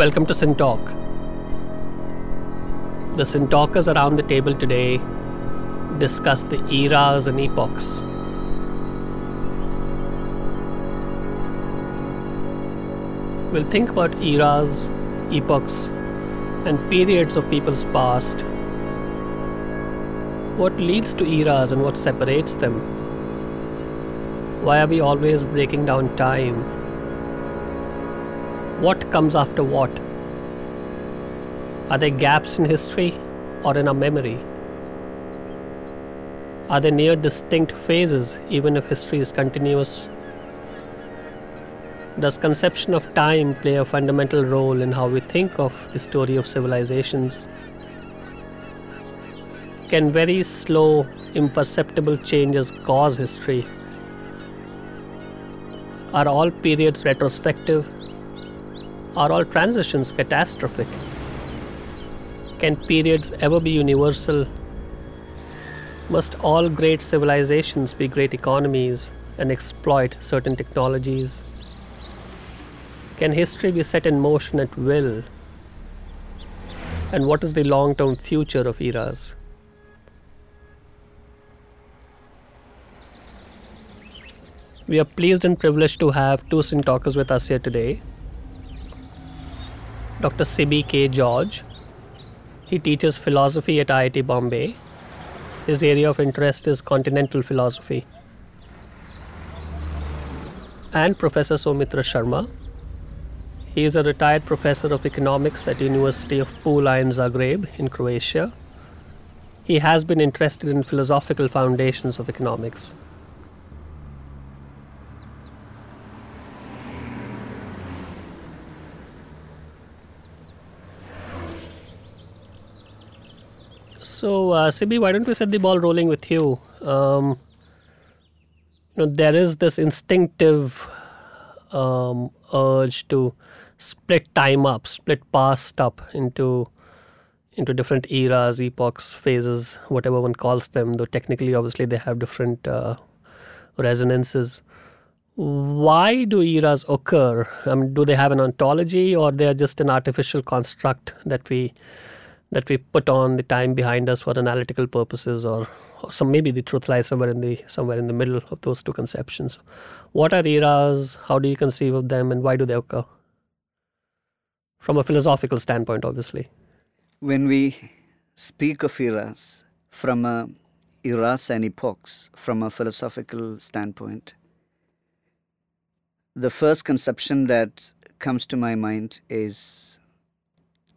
Welcome to Sin Talk. The Sin Talkers around the table today discuss the eras and epochs. We'll think about eras, epochs, and periods of people's past. What leads to eras and what separates them? Why are we always breaking down time? What comes after what? Are there gaps in history or in our memory? Are there near distinct phases even if history is continuous? Does conception of time play a fundamental role in how we think of the story of civilizations? Can very slow, imperceptible changes cause history? Are all periods retrospective? Are all transitions catastrophic? Can periods ever be universal? Must all great civilizations be great economies and exploit certain technologies? Can history be set in motion at will? And what is the long term future of eras? We are pleased and privileged to have two Sin talkers with us here today. Dr. Siby K. George. He teaches philosophy at IIT Bombay. His area of interest is continental philosophy. And Professor Saumitra Sharma. He is a retired professor of economics at University of Pula in Zagreb in Croatia. He has been interested in philosophical foundations of economics. So, uh, Siby, why don't we set the ball rolling with you? Um, you know, there is this instinctive um, urge to split time up, split past up into into different eras, epochs, phases, whatever one calls them. Though technically, obviously, they have different uh, resonances. Why do eras occur? I mean, do they have an ontology, or they are just an artificial construct that we that we put on the time behind us for analytical purposes, or, or some maybe the truth lies somewhere in the somewhere in the middle of those two conceptions. What are eras? How do you conceive of them, and why do they occur? From a philosophical standpoint, obviously. When we speak of eras from a eras and epochs from a philosophical standpoint, the first conception that comes to my mind is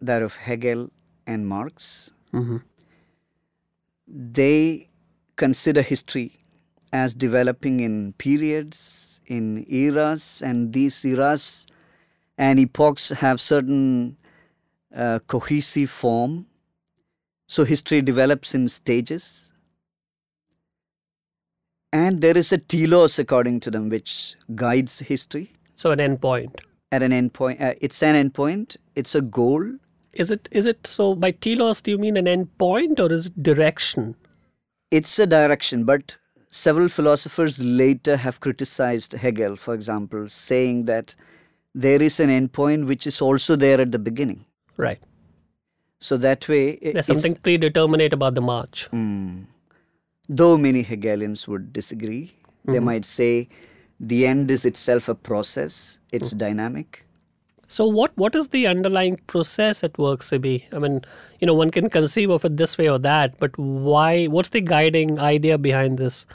that of Hegel and Marx. Mm-hmm. They consider history as developing in periods, in eras, and these eras and epochs have certain uh, cohesive form. So history develops in stages. And there is a telos, according to them, which guides history. So an endpoint. At an endpoint, uh, it's an endpoint. It's a goal. Is it is it so by telos do you mean an endpoint or is it direction? It's a direction, but several philosophers later have criticized Hegel, for example, saying that there is an endpoint which is also there at the beginning. Right. So that way, it- There's something predeterminate about the march. Mm. Though many Hegelians would disagree, they Mm-hmm. might say the end is itself a process, it's Mm. dynamic. So what what is the underlying process at work, Siby? I mean, you know, one can conceive of it this way or that, but why? What's the guiding idea behind this?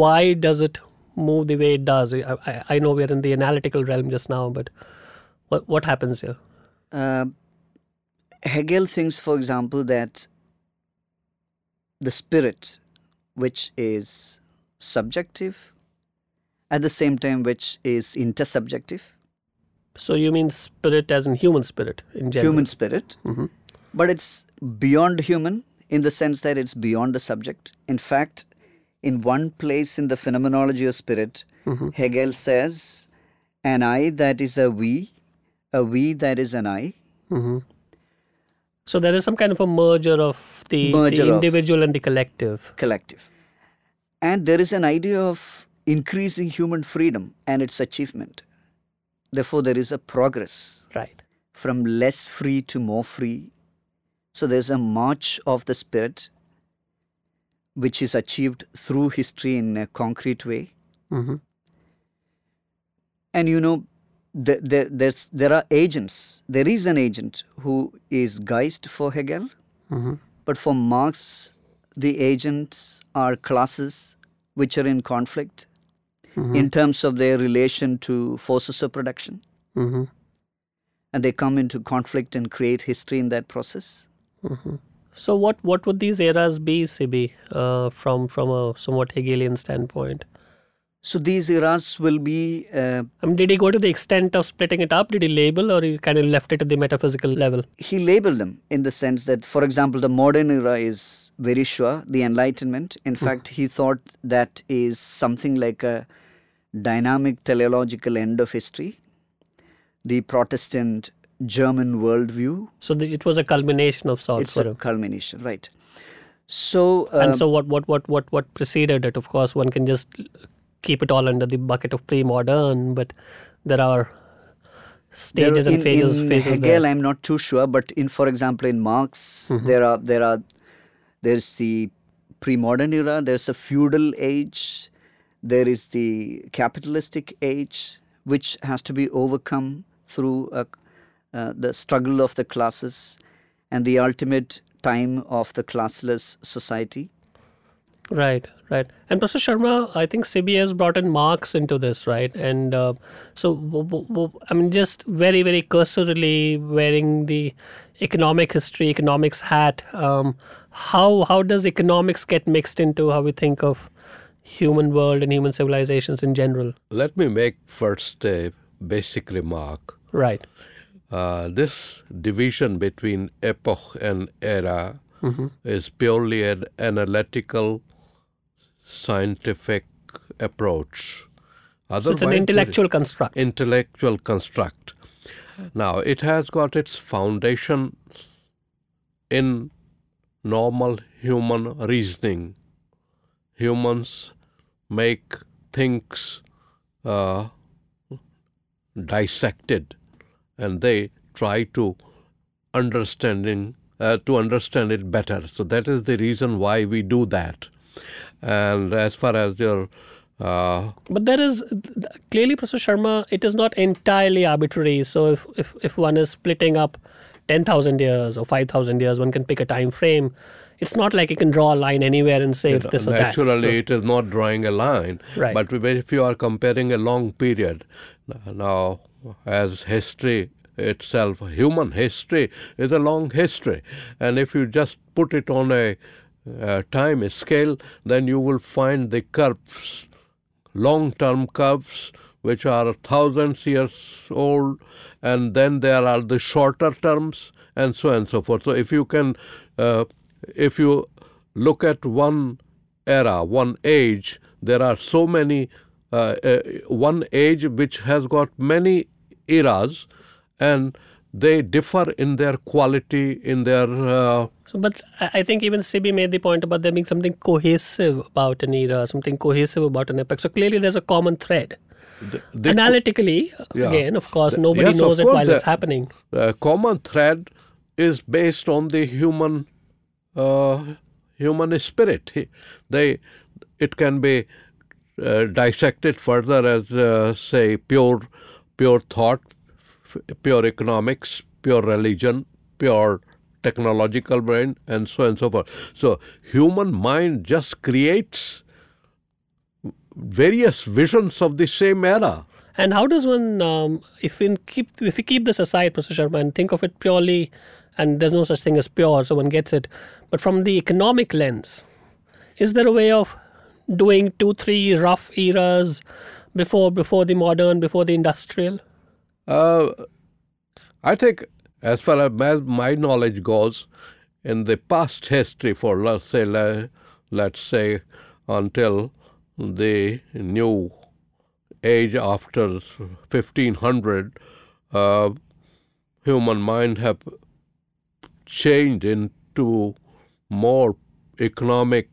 Why does it move the way it does? I, I, know we're in the analytical realm just now, but what what happens here? Uh, Hegel thinks, for example, that the spirit, which is subjective, at the same time, which is intersubjective, So you mean spirit as in human spirit in general? human spirit, Mhm. but it's beyond human in the sense that it's beyond the subject. In fact, in one place in the phenomenology of spirit, Mhm. Hegel says, an I that is a we, a we that is an I. hmm So there is some kind of a merger of the, Merger the individual and the collective. collective. And there is an idea of increasing human freedom and its achievement. Therefore, there is a progress Right. from less free to more free. So, there's a march of the spirit which is achieved through history in a concrete way. hmm And you know, the, the, there's, there are agents. There is an agent who is Geist for Hegel, hmm but for Marx, the agents are classes which are in conflict hmm in terms of their relation to forces of production. hmm And they come into conflict and create history in that process. So what what would these eras be, Siby, uh, from from a somewhat Hegelian standpoint? So these eras will be uh, I mean, did he go to the extent of splitting it up? Did he label, or he kind of left it at the metaphysical level? he labeled them in the sense that, for example, the modern era is very sure, the Enlightenment. In fact, he thought that is something like a dynamic teleological end of history. The Protestant German worldview, So the, it was a culmination of sorts it's a him. culmination, right? So, uh, and so what what what what what preceded it? Of course, one can just keep it all under the bucket of pre-modern, but there are there- stages and phases. in phases Hegel, there. I'm not too sure, but in, for example, in Marx, Mm-hmm. there are there are there's the pre-modern era, there's a feudal age, there is the capitalistic age, which has to be overcome through a, uh, the struggle of the classes and the ultimate time of the classless society. Right, right. And Professor Sharma, I think Siby has brought in Marx into this, right? And uh, so, I mean, just very, very cursorily wearing the economic history, economics hat. Um, how how does economics get mixed into how we think of human world and human civilizations in general? Let me make first a basic remark. Right. Uh, this division between epoch and era is purely an analytical, scientific approach. So it's an intellectual construct. intellectual construct. Now, it has got its foundation in normal human reasoning. Humans make things uh, dissected, and they try to understanding uh, to understand it better. So that is the reason why we do that. And as far as your uh, But there is clearly, Professor Sharma, it is not entirely arbitrary. So if, if, if one is splitting up 10,000 years or 5,000 years, one can pick a time frame. It's not like you can draw a line anywhere and say it's this or that. Naturally, it is not drawing a line. Right. But if you are comparing a long period, now as history itself, human history is a long history, and if you just put it on a uh, time scale, then you will find the curves, long-term curves, which are thousands years old, and then there are the shorter terms, and so on and so forth. So if you can, uh, if you look at one era, one age, there are so many, uh, uh, one age which has got many eras, and they differ in their quality, in their uh, So, but I think even Siby made the point about there being something cohesive about an era, something cohesive about an epoch. So clearly, there's a common thread. the, the Analytically, Yeah. again, of course, nobody yes, knows it course, while the- it's happening. uh, common thread is based on the human uh, human spirit. They it can be uh, dissected further as uh, say pure pure thought, pure economics, pure religion, pure technological brain, and so on and so forth. So human mind just creates various visions of the same era. And how does one, um, if we keep if we keep this aside, Professor Sharma, and think of it purely, and there's no such thing as pure, so one gets it, but from the economic lens, is there a way of doing two, three rough eras before before the modern, before the industrial? Uh, I think, as far as my, knowledge goes, in the past history, for let's say, le- let's say, until the new age after 1500, uh, human mind have changed into more economic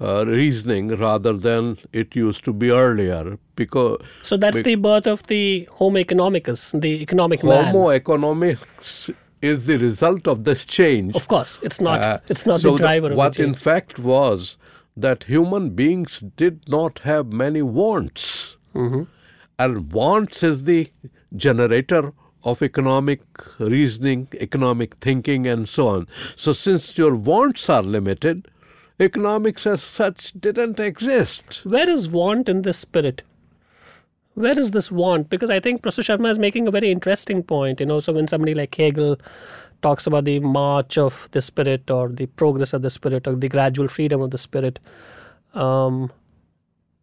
uh, reasoning rather than it used to be earlier. Because So that's Be- the birth of the Homo economicus, the economic man. Homo economics is the result of this change. Of course, it's not. Uh, it's not so the driver of what the in fact was that human beings did not have many wants. Mm-hmm. And wants is the generator of economic reasoning, economic thinking, and so on. So, since your wants are limited, economics as such didn't exist. Where is want in this spirit? Where is this want? Because I think Professor Sharma is making a very interesting point. You know, so when somebody like Hegel talks about the march of the spirit or the progress of the spirit or the gradual freedom of the spirit, um,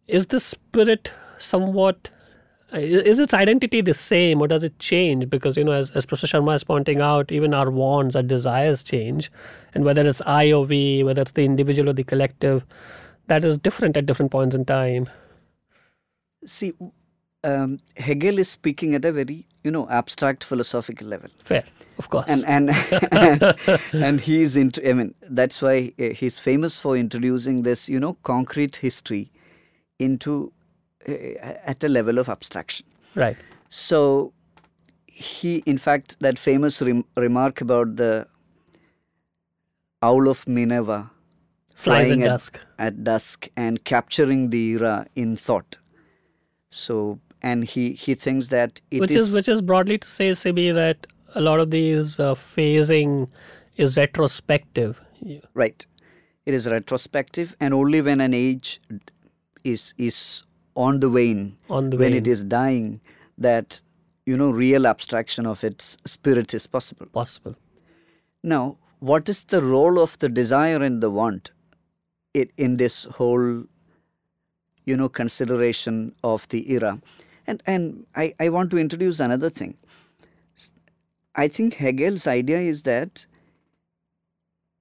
is the spirit somewhat is its identity the same or does it change? Because you know as, as professor sharma is pointing out even our wants our desires change. And whether it's i or we whether it's the individual or the collective that is different at different points in time. See, um, Hegel is speaking at a very, you know, abstract philosophical level. fair of course. And and and he's into i mean that's why uh, he's famous for introducing this you know concrete history into at a level of abstraction right so he in fact that famous rem- remark about the owl of minerva Flies at dusk. at dusk and capturing the era in thought so and he he thinks that it which is, which is broadly to say Siby, that a lot of these uh, phasing is retrospective Right. It is retrospective, and only when an age is is on the wane, On the when wane. it is dying, that you know real abstraction of its spirit is possible. possible Now, what is the role of the desire and the want in, in this whole you know consideration of the era? And and I, I want to introduce another thing. I think Hegel's idea is that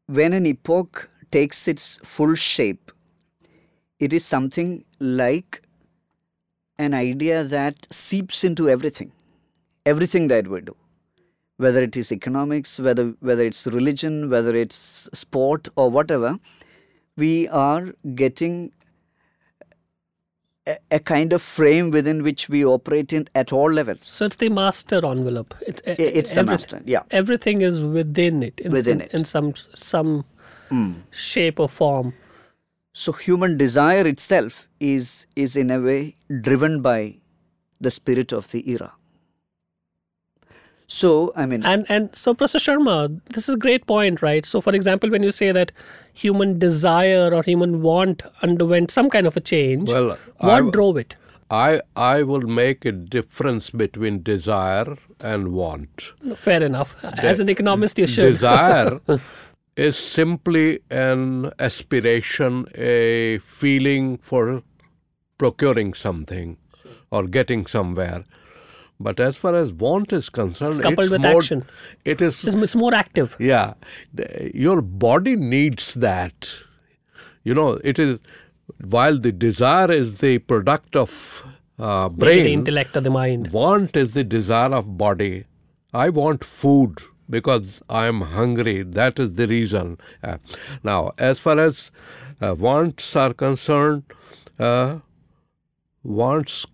when an epoch takes its full shape, it is something like an idea that seeps into everything, everything that we do, whether it is economics, whether whether it's religion, whether it's sport or whatever, we are getting a, a kind of frame within which we operate in at all levels. so it's the master envelope it, I- it's the master, yeah. everything is within it in, Within in, it. in some some Mm. shape or form So human desire itself is is in a way driven by the spirit of the era. So I mean, and and so professor sharma this is a great point right so for example when you say that human desire or human want underwent some kind of a change Well, what I- drove it I, I will make a difference between desire and want. fair enough as an economist you should Desire is simply an aspiration, a feeling for procuring something or getting somewhere. But as far as want is concerned, It's coupled with more, action. It is it's, it's more active yeah, your body needs that. You know, it is while the desire is the product of uh, maybe the intellect of the mind want is the desire of body. I want food because I am hungry. That is the reason. Uh, now, as far as uh, wants are concerned, uh, wants.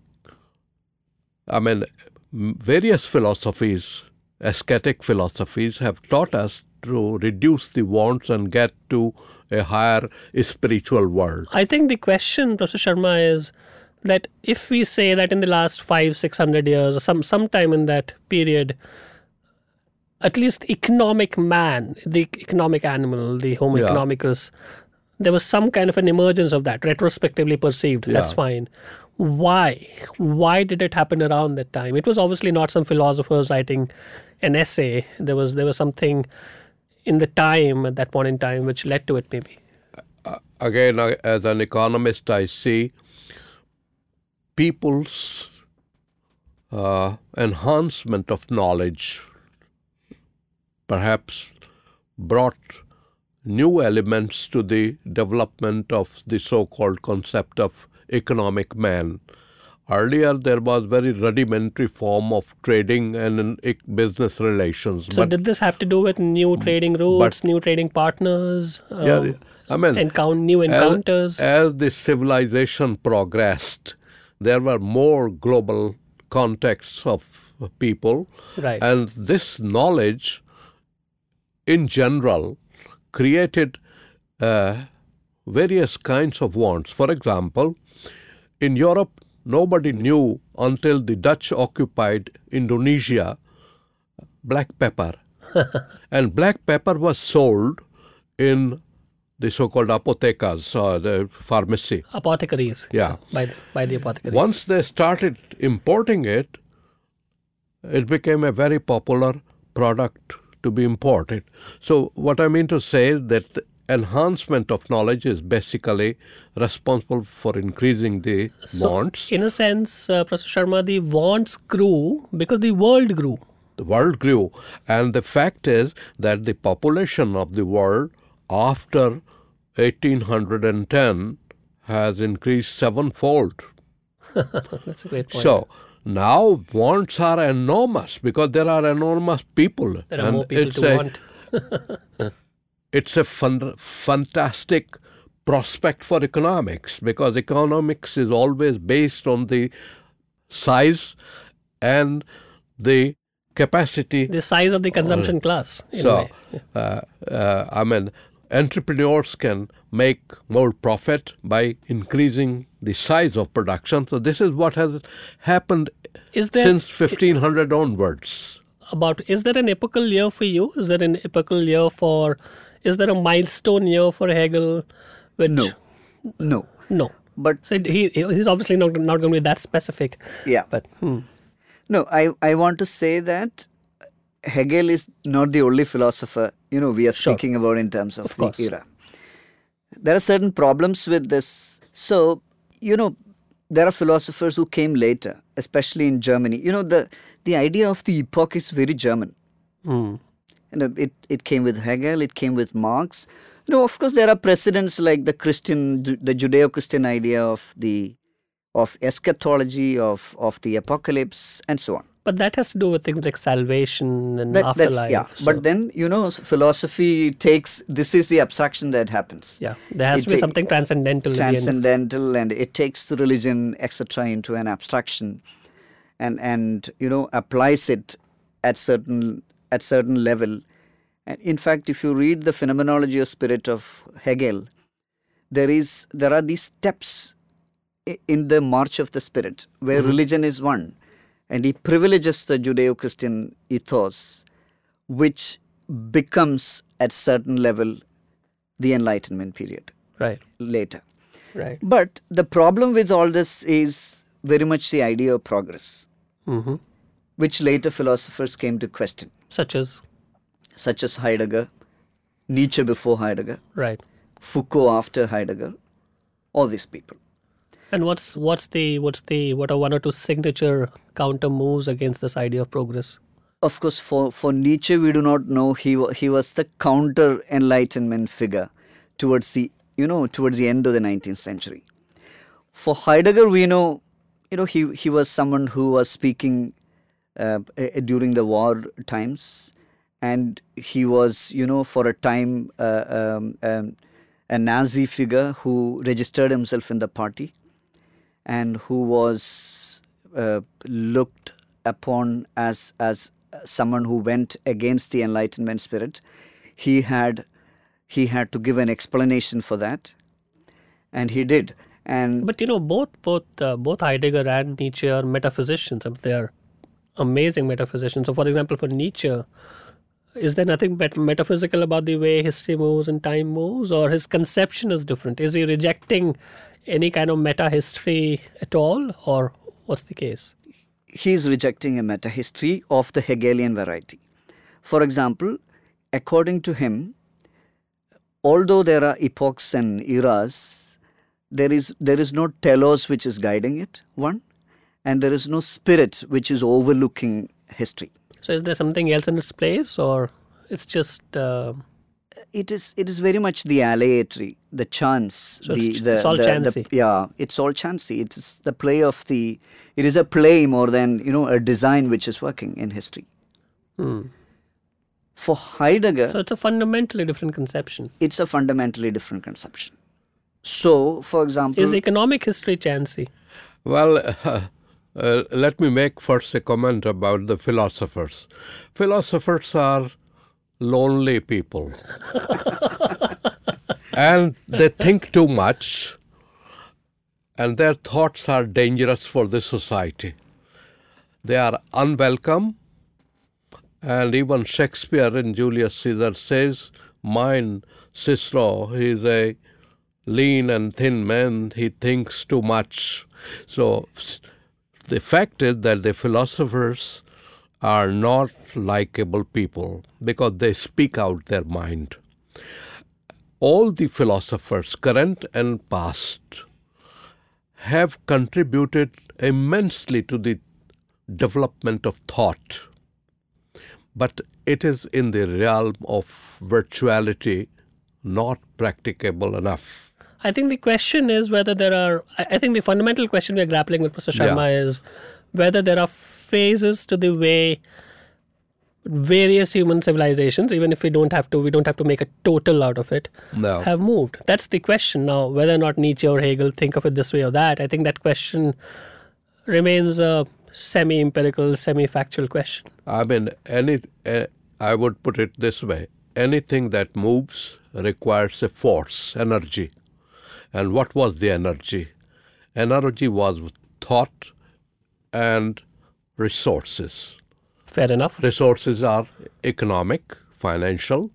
I mean, various philosophies, ascetic philosophies, have taught us to reduce the wants and get to a higher spiritual world. I think the question, Professor Sharma, is that if we say that in the last five, six hundred years, or some sometime in that period, at least economic man, the economic animal, the Homo Yeah. economicus, there was some kind of an emergence of that, retrospectively perceived. That's fine. Why? Why did it happen around that time? It was obviously not some philosophers writing an essay. There was there was something in the time at that point in time which led to it, maybe. again, I- as an economist, I see people's uh, enhancement of knowledge perhaps brought new elements to the development of the so-called concept of economic man. Earlier, there was very rudimentary form of trading and business relations. So but did this have to do with new trading routes, new trading partners? Yeah, um, I mean, Encount new encounters. As, as the civilization progressed, there were more global contexts of people, Right. and this knowledge, in general, created uh, various kinds of wants. For example, in Europe, nobody knew until the Dutch occupied Indonesia black pepper. and black pepper was sold in the so called apothecas, or the pharmacy. apothecaries. Yeah. By the, by the apothecaries. Once they started importing it, it became a very popular product to be imported. So, what I mean to say is that the enhancement of knowledge is basically responsible for increasing the So, wants. In a sense, uh, Professor Sharma, the wants grew because the world grew. the world grew. And the fact is that the population of the world after 1810 has increased sevenfold. That's a great point. So now wants are enormous because there are enormous people. there are and more people it's to a, want. It's a fun, fantastic prospect for economics because economics is always based on the size and the capacity The size of the consumption class. In a So, uh, uh, I mean, entrepreneurs can make more profit by increasing the size of production. So, this is what has happened Is there since 1500 onwards. about is there an epochal year for you? Is there an epochal year for? Is there a milestone year for Hegel? Which, No. No. no. But So he he's obviously not not going to be that specific. yeah. But hmm. No, I, I want to say that Hegel is not the only philosopher, you know, we are Sure. speaking about in terms of, Of course. the era. There are certain problems with this. So, you know, there are philosophers who came later, especially in Germany. You know, the, the idea of the epoch is very German. Hmm. You know, it, it came with Hegel, it came with Marx. You know, of course, there are precedents like the Christian, the Judeo-Christian idea of the of eschatology, of of the apocalypse, and so on. But that has to do with things like salvation and That, afterlife. yeah. so- But then you know, philosophy takes this is the abstraction that happens. yeah, there has it to be ta- something transcendental. at the end. transcendental and it takes religion etc into an abstraction and and you know applies it at certain at certain level and in fact if you read the phenomenology of spirit of hegel there is there are these steps in the march of the spirit where mm-hmm. religion is one and he privileges the judeo-christian ethos which becomes at certain level the enlightenment period. Right, later. Right. but the problem with all this is very much the idea of progress, hmm which later philosophers came to question, Such as? Such as Heidegger, Nietzsche before Heidegger, right. Foucault after Heidegger, all these people. And what's what's the what's the what are one or two signature counter moves against this idea of progress? Of course, for, for Nietzsche, we do not know he he was the counter Enlightenment figure towards the you know towards the end of the 19th century. For Heidegger, we know you know he he was someone who was speaking uh, uh, during the war times, and he was you know for a time uh, um, um, a Nazi figure who registered himself in the party, and who was uh, looked upon as as someone who went against the enlightenment spirit he had he had to give an explanation for that and he did and But you know, both both uh, both Heidegger and Nietzsche are metaphysicians. They are amazing metaphysicians. So, for example, for Nietzsche, is there nothing bet- metaphysical about the way history moves and time moves, or his conception is different? Is he rejecting any kind of meta history at all, or what's the case? he's rejecting a meta history of the hegelian variety for example according to him although there are epochs and eras there is there is no telos which is guiding it one and there is no spirit which is overlooking history So, is there something else in its place, or it's just uh, it is it is very much the aleatory, the chance, So the, it's- the, it's all the- the- chancy. yeah, it's all chancy. It's the play of the. It is a play more than you know a design which is working in history. hmm. For Heidegger, So it's a fundamentally different conception. it's a fundamentally different conception. So, for example, Is economic history chancy? Well, uh, let me make first a comment about the philosophers. Philosophers are lonely people. and they think too much, and their thoughts are dangerous for the society. They are unwelcome, and even Shakespeare in Julius Caesar says, Mine Cicero, he's a lean and thin man, he thinks too much. So the fact is that the philosophers are not likable people because they speak out their mind. All the philosophers, current and past, have contributed immensely to the development of thought. But it is in the realm of virtuality not practicable enough. I think the question is whether there are. I think the fundamental question we're grappling with, Professor Sharma, is whether there are phases to the way various human civilizations, even if we don't have to, we don't have to make a total out of it, No. have moved. That's the question. Now, whether or not Nietzsche or Hegel think of it this way or that, I think that question remains a semi-empirical, semi-factual question. I mean, any. Uh, I would put it this way: anything that moves requires a force, energy. And what was the energy? Energy was thought and resources. Fair enough. Resources are economic, financial,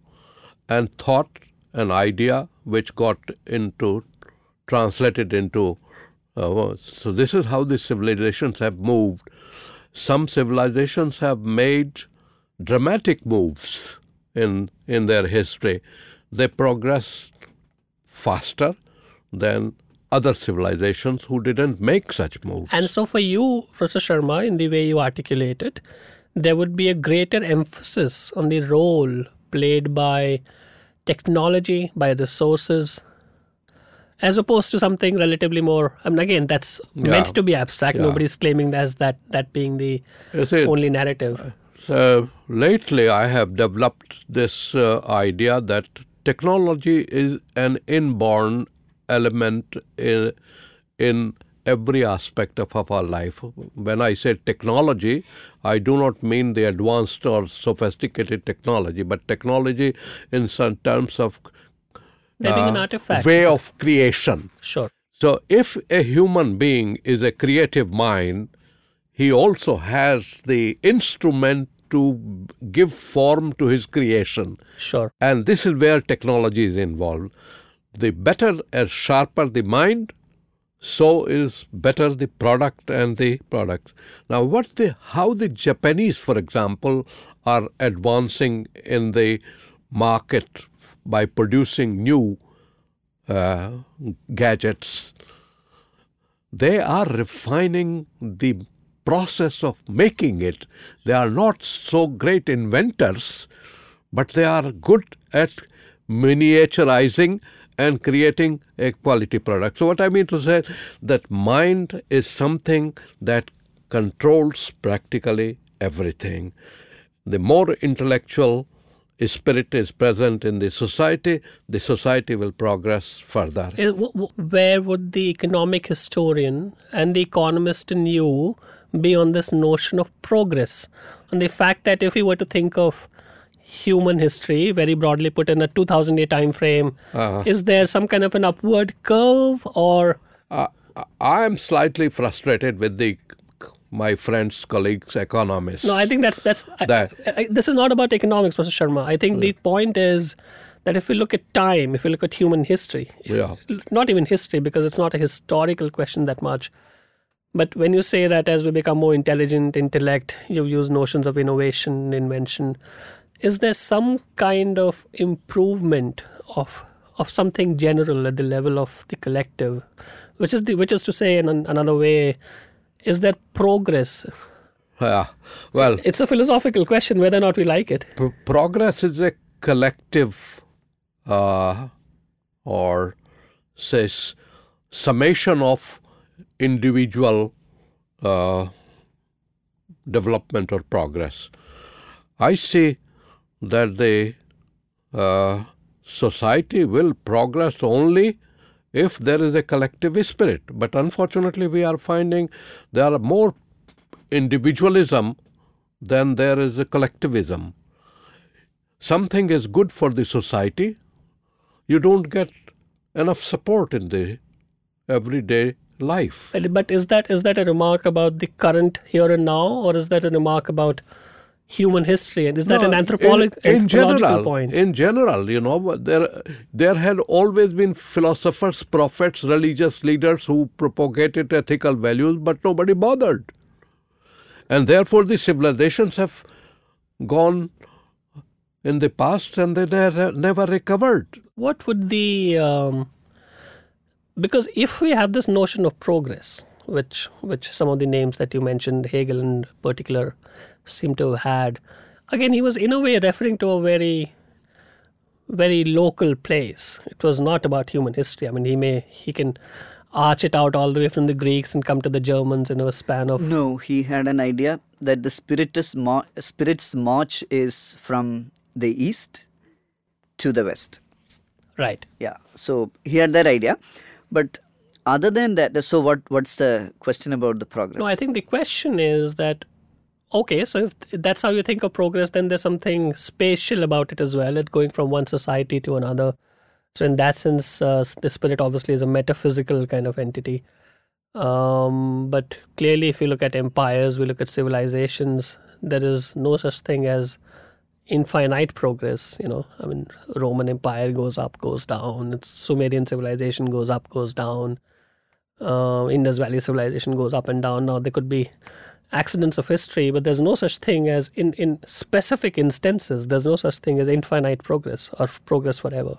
and thought, an idea which got into, translated into. Uh, so this is how the civilizations have moved. Some civilizations have made dramatic moves in in their history. They progress faster than other civilizations who didn't make such moves. And so, for you, Professor Sharma, in the way you articulate it, there would be a greater emphasis on the role played by technology, by resources, as opposed to something relatively more. I mean, again, that's Yeah. meant to be abstract. Yeah. Nobody's claiming that's that that being the see, only narrative. So lately, I have developed this uh, idea that technology is an inborn element in in every aspect of, of our life. When I say technology, I do not mean the advanced or sophisticated technology, but technology in some terms of There being an uh, artifact. way of creation. Sure. So, if a human being is a creative mind, he also has the instrument to give form to his creation. Sure. And this is where technology is involved. The better and sharper the mind, so is better the product and the product. Now, what the how the Japanese, for example, are advancing in the market by producing new uh, gadgets, they are refining the process of making it. They are not so great inventors, but they are good at miniaturizing and creating a quality product. So, what I mean to say that mind is something that controls practically everything. The more intellectual spirit is present in the society, the society will progress further. Uh, wh- Where would the economic historian and the economist in you be on this notion of progress? On the fact that if we were to think of human history, very broadly put in a 2000 year time frame, is there some kind of an upward curve or Uh, I am slightly frustrated with the my friends, colleagues, economists. no? I think that's that's. That- I, I, this is not about economics, Professor Sharma. I think the point is that if we look at time, if we look at human history, if- not even history because it's not a historical question that much. But when you say that as we become more intelligent, intellect, you use notions of innovation, invention, is there some kind of improvement of of something general at the level of the collective, which is the which is to say in an, another way, is there progress? Yeah. well, It's a philosophical question whether or not we like it. p- progress is a collective uh, or says summation of individual uh, development or progress. I see that the uh, society will progress only if there is a collective spirit. But unfortunately, we are finding there are more individualism than there is a collectivism. Something is good for the society, you don't get enough support in the everyday life. But is that is that a remark about the current here and now, or is that a remark about human history? And is that an anthropolo- in, in anthropological general, point? In general, you know, there there had always been philosophers, prophets, religious leaders who propagated ethical values, but nobody bothered. And therefore, the civilizations have gone in the past and they never, never recovered. what would the um, because if we have this notion of progress which which some of the names that you mentioned hegel in particular seem to have had again he was in a way referring to a very very local place it was not about human history i mean he may he can arch it out all the way from the greeks and come to the germans in a span of No, he had an idea that the spiritus mar- spirit's march is from the east to the west. right Yeah, so he had that idea, but other than that, so what? What's the question about the progress? No, I think the question is that okay, so if that's how you think of progress, then there's something spatial about it as well. It going from one society to another. So in that sense, uh, the spirit obviously is a metaphysical kind of entity. Um, but clearly, if you look at empires, we look at civilizations, there is no such thing as infinite progress. You know, I mean, Roman Empire goes up, goes down. It's Sumerian civilization goes up, goes down uh, Indus Valley civilization goes up and down. Now there could be accidents of history, but there's no such thing as in in specific instances. There's no such thing as infinite progress or progress forever.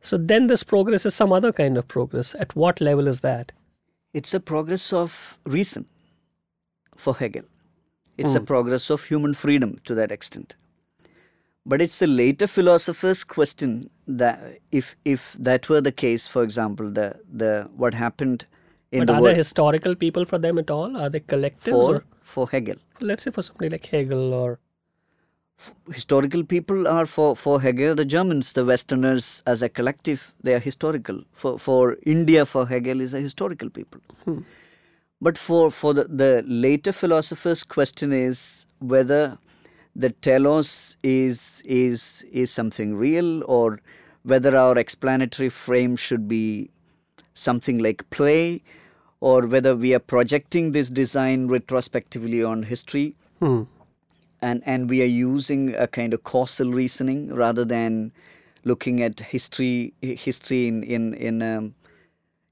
So then this progress is some other kind of progress. At what level is that? it's a progress of reason for Hegel. It's a hmm. progress of human freedom to that extent. But it's the later philosophers' question that if if that were the case, for example, the the what happened in but the are world there historical people for them at all? Are they collectives? for or for Hegel. let's say for somebody like Hegel or historical people are for, for Hegel, the Germans, the Westerners as a collective, they are historical. For, for India, for Hegel, is a historical people. Hmm. But for, for the, the later philosophers' question is whether the telos is, is, is something real or whether our explanatory frame should be something like play or whether we are projecting this design retrospectively on history. Hmm. And and we are using a kind of causal reasoning rather than looking at history history in in in a,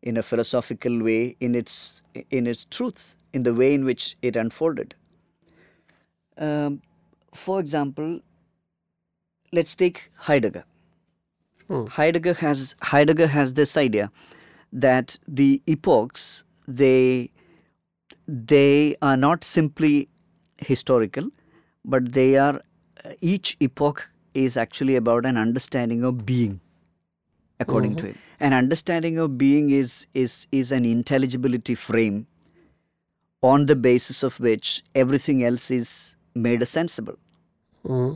in a philosophical way in its in its truth in the way in which it unfolded. Um, for example let's take heidegger. Hmm. Heidegger has heidegger has this idea that the epochs they they are not simply historical but they are uh, each epoch is actually about an understanding of being according to mm-hmm. him an understanding of being is is is an intelligibility frame on the basis of which everything else is made sensible. Mm-hmm.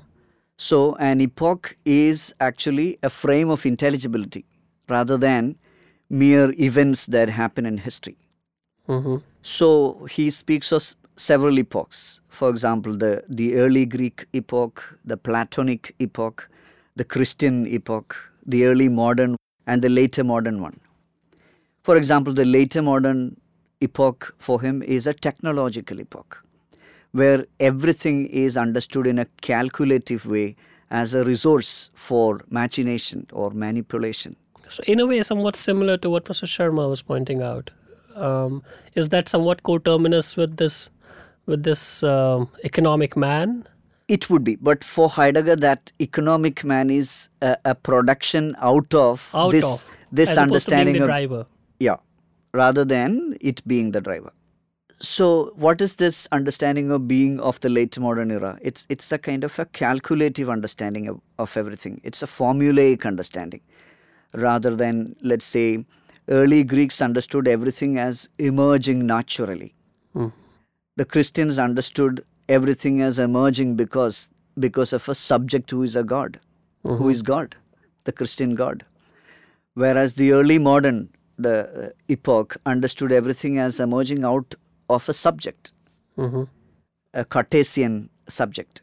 So an epoch is actually a frame of intelligibility rather than mere events that happen in history mm-hmm. so he speaks of several epochs. For example, the, the early Greek epoch, the Platonic epoch, the Christian epoch, the early modern, and the later modern one. For example, the later modern epoch for him is a technological epoch, where everything is understood in a calculative way as a resource for machination or manipulation. So, in a way, somewhat similar to what Professor Sharma was pointing out. Um, is that somewhat coterminous with this, with this um, economic man? It would be, but for Heidegger, that economic man is a, a production out of Out this of this as opposed to being understanding the of driver. yeah, rather than it being the driver. So, what is this understanding of being of the late modern era? It's it's a kind of a calculative understanding of, of everything. It's a formulaic understanding, rather than let's say early Greeks understood everything as emerging naturally. Hmm. The Christians understood everything as emerging because because of a subject who is a god, who hmm. is God, the Christian God. Whereas the early modern, the uh, epoch, understood everything as emerging out of a subject, hmm. a Cartesian subject.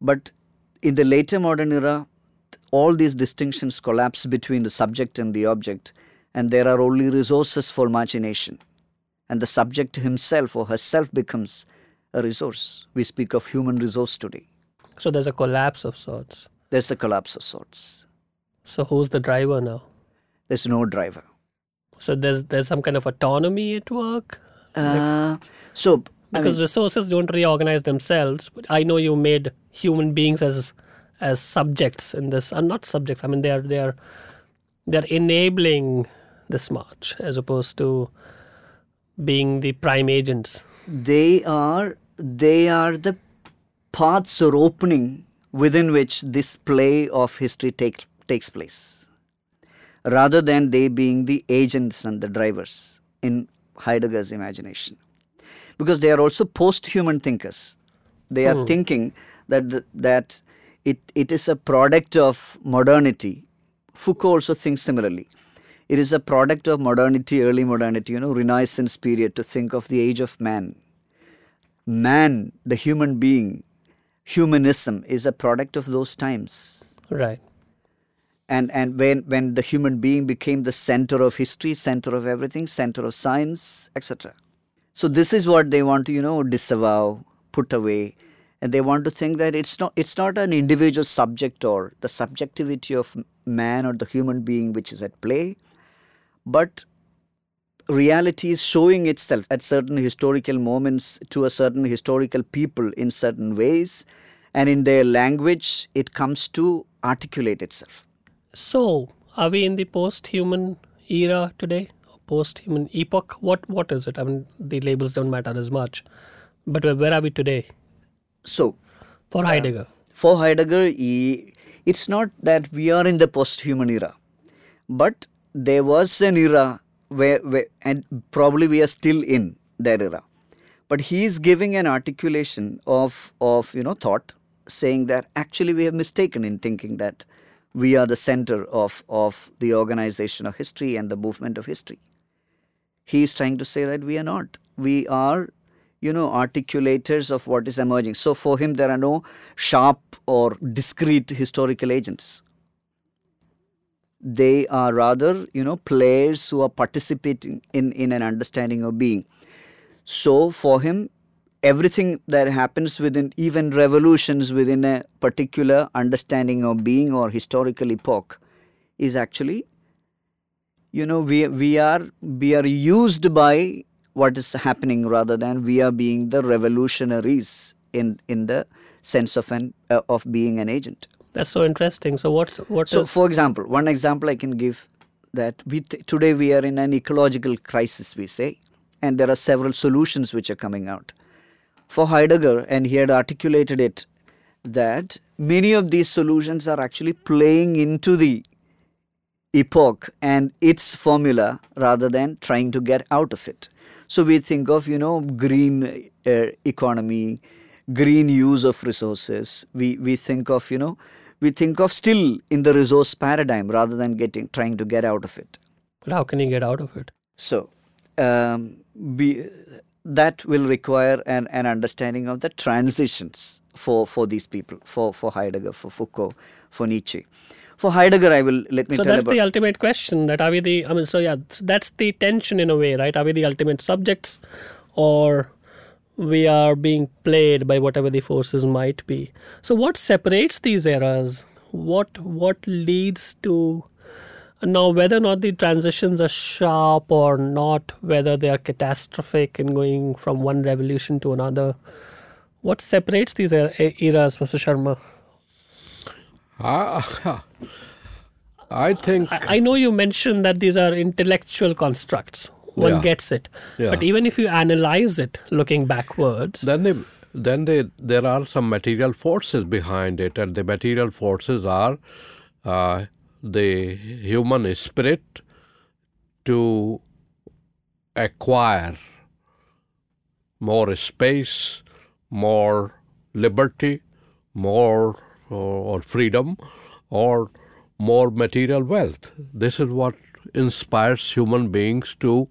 But in the later modern era, all these distinctions collapse between the subject and the object, and there are only resources for imagination. And the subject himself or herself becomes a resource. We speak of human resource today. So there's a collapse of sorts. There's a collapse of sorts. So who's the driver now? There's no driver. So there's there's some kind of autonomy at work Uh, so, I because mean, resources don't reorganize themselves. But I know you made human beings as as subjects in this, and not subjects. I mean they are they are they're enabling this march as opposed to being the prime agents. they are they are the paths or opening within which this play of history takes takes place rather than they being the agents and the drivers in heidegger's imagination because they are also post-human thinkers they are hmm. thinking that the, that it, it is a product of modernity foucault also thinks similarly it is a product of modernity early modernity you know renaissance period to think of the age of man man, the human being, humanism is a product of those times. Right. And and when when the human being became the center of history, center of everything, center of science, etc. So this is what they want to, you know, disavow, put away. And they want to think that it's not it's not an individual subject or the subjectivity of man or the human being which is at play, but reality is showing itself at certain historical moments to a certain historical people in certain ways and in their language it comes to articulate itself So are we in the post-human era today? Post-human epoch? What what is it? I mean the labels don't matter as much. But where- where are we today so for uh, Heidegger? for heidegger he, it's not that we are in the post-human era but there was an era where, where and probably we are still in that era. But he is giving an articulation of of you know thought saying that actually we have mistaken in thinking that we are the center of of the organization of history and the movement of history. He is trying to say that we are not. We are you know articulators of what is emerging. So for him there are no sharp or discrete historical agents. They are rather you know players who are participating in in an understanding of being. So for him everything that happens within even revolutions within a particular understanding of being or historical epoch is actually you know we we are we are used by what is happening rather than we are being the revolutionaries in in the sense of an uh, of being an agent That's so interesting. So what what so for example one example i can give that we th- today we are in an ecological crisis we say and there are several solutions which are coming out for heidegger and he had articulated it that many of these solutions are actually playing into the epoch and its formula rather than trying to get out of it. So we think of, you know, green uh, economy, green use of resources. We, we think of, you know, we think of still in the resource paradigm rather than getting trying to get out of it. but how can you get out of it? So um, we, that will require an, an understanding of the transitions for, for these people, for, for Heidegger, for Foucault, for Nietzsche. For Heidegger, I will let me so tell that's about the ultimate question that are we the i mean so yeah so that's the tension in a way right? Are we the ultimate subjects or we are being played by whatever the forces might be? So what separates these eras? What what leads to now whether or not the transitions are sharp or not whether they are catastrophic in going from one revolution to another what separates these er- eras mr sharma? Ah, I think I, I know you mentioned that these are intellectual constructs. One Yeah. gets it. Yeah. But even if you analyze it looking backwards, then they, then they, there are some material forces behind it, and the material forces are uh, the human spirit to acquire more space, more liberty, more or, or freedom or more material wealth. This is what inspires human beings to.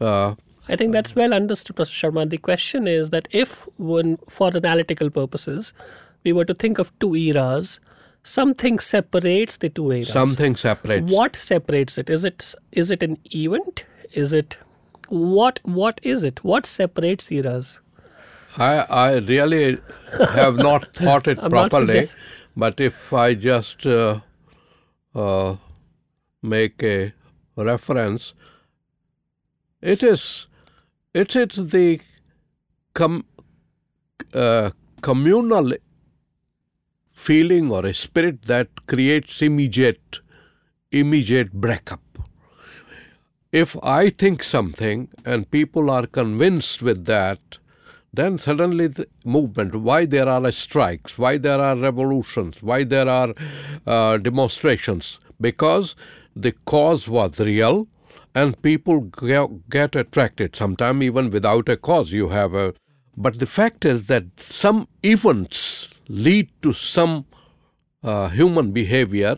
Uh, I think that's well understood, Professor Sharma. The question is that if, one, for analytical purposes, we were to think of two eras, something separates the two eras. something separates. What separates it? Is it is it an event? Is it what what is it? What separates eras? I, I really have not thought it properly, but if I just uh, uh, make a reference, it is it is the com, uh, communal feeling or a spirit that creates immediate immediate breakup. If I think something and people are convinced with that, then suddenly the movement, why there are strikes, why there are revolutions, why there are uh, demonstrations, because the cause was real and people ge- get attracted, sometimes even without a cause. You have a, but the fact is that some events lead to some uh, human behavior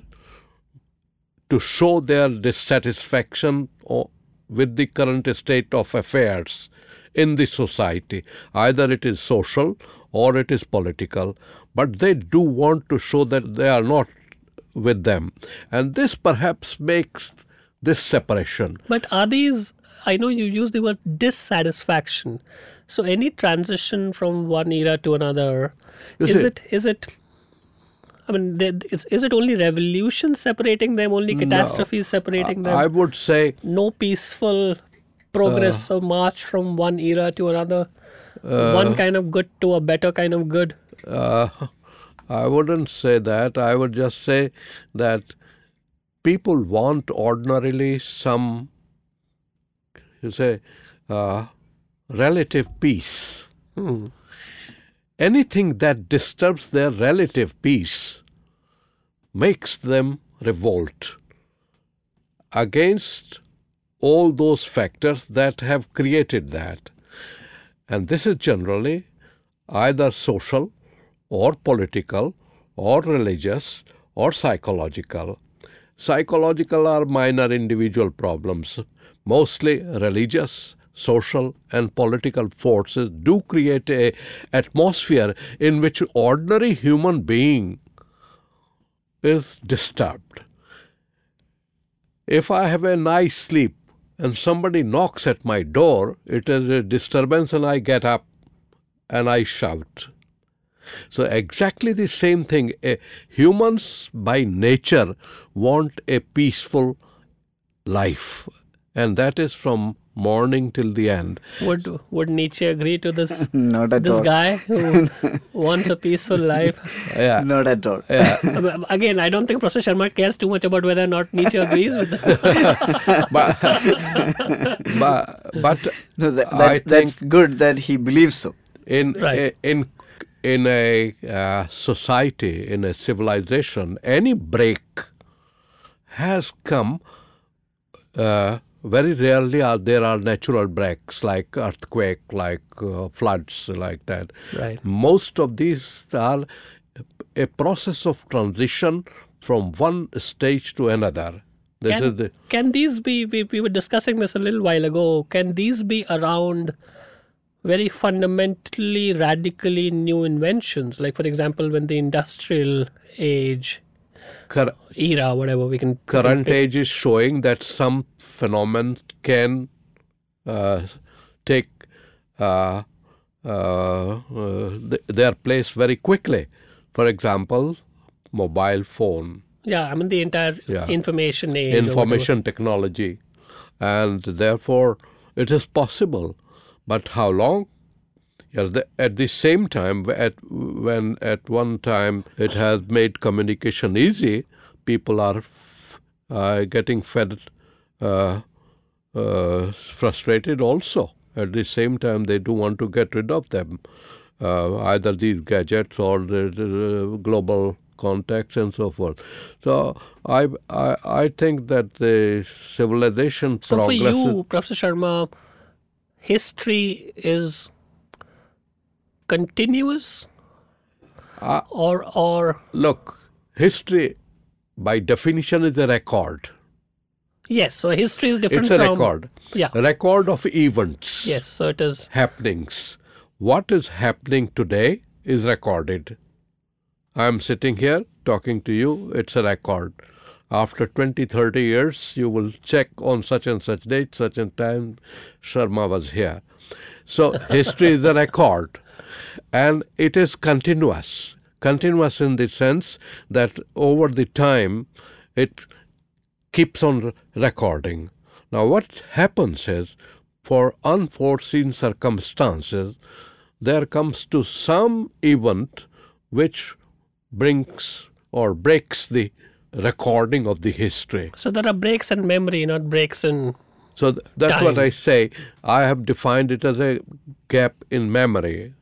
to show their dissatisfaction o- with the current state of affairs in the society. Either it is social or it is political, but they do want to show that they are not with them. And this perhaps makes this separation. But are these? I know you use the word dissatisfaction. So any transition from one era to another, You is see- it is it? I mean, is it only revolution separating them? Only catastrophes separating them? I would say no peaceful progress or march from one era to another. Uh, one kind of good to a better kind of good. Uh, I wouldn't say that. I would just say that people want ordinarily some, you say, uh, relative peace. Anything that disturbs their relative peace makes them revolt against all those factors that have created that. And this is generally either social or political or religious or psychological. Psychological are minor individual problems. Mostly religious, social and political forces do create a atmosphere in which ordinary human being is disturbed. If I have a nice sleep and somebody knocks at my door, it is a disturbance and I get up and I shout. So, exactly the same thing. Humans by nature want a peaceful life, and that is from morning till the end. Would would Nietzsche agree to this? Not at this all. guy who wants a peaceful life. Yeah. Not at all. Uh, Again, I don't think Professor Sharma cares too much about whether or not Nietzsche agrees with that. but, but, but No, that, I that, that's good that he believes so. in Right. in in a uh, society in a civilization any break has come uh, very rarely are there are natural breaks like earthquake like uh, floods like that Right. most of these are a process of transition from one stage to another this is Can, the can these be, we, we were discussing this a little while ago, can these be around very fundamentally, radically new inventions? Like, for example, when the industrial age cur- era, whatever we can. current age is showing that some phenomenon can uh, take uh, uh, uh, th- their place very quickly. For example, mobile phone, Yeah, I mean, the entire Yeah. information age. information technology, and therefore it is possible. But how long? At the same time, at, when at one time it has made communication easy, people are f- uh, getting fed, frustrated also. At the same time, they do want to get rid of them, uh, either these gadgets or the, the global contacts and so forth. So I, I, I think that the civilization So, for you, Professor Sharma, history is continuous Uh, or or look, history by definition is a record. Yes, so history is different It's a from record. yeah. A record of events. Yes, so it is happenings. What is happening today is recorded. I am sitting here talking to you, it's a record. After 20, 30 years, you will check on such and such date, such and time, Sharma was here. So, history is a record and it is continuous. Continuous in the sense that over the time, it keeps on recording. Now, what happens is, for unforeseen circumstances, there comes to some event which brings or breaks the recording of the history. so there are breaks in memory, not breaks in So th- that's what I say. I have defined it as a gap in memory.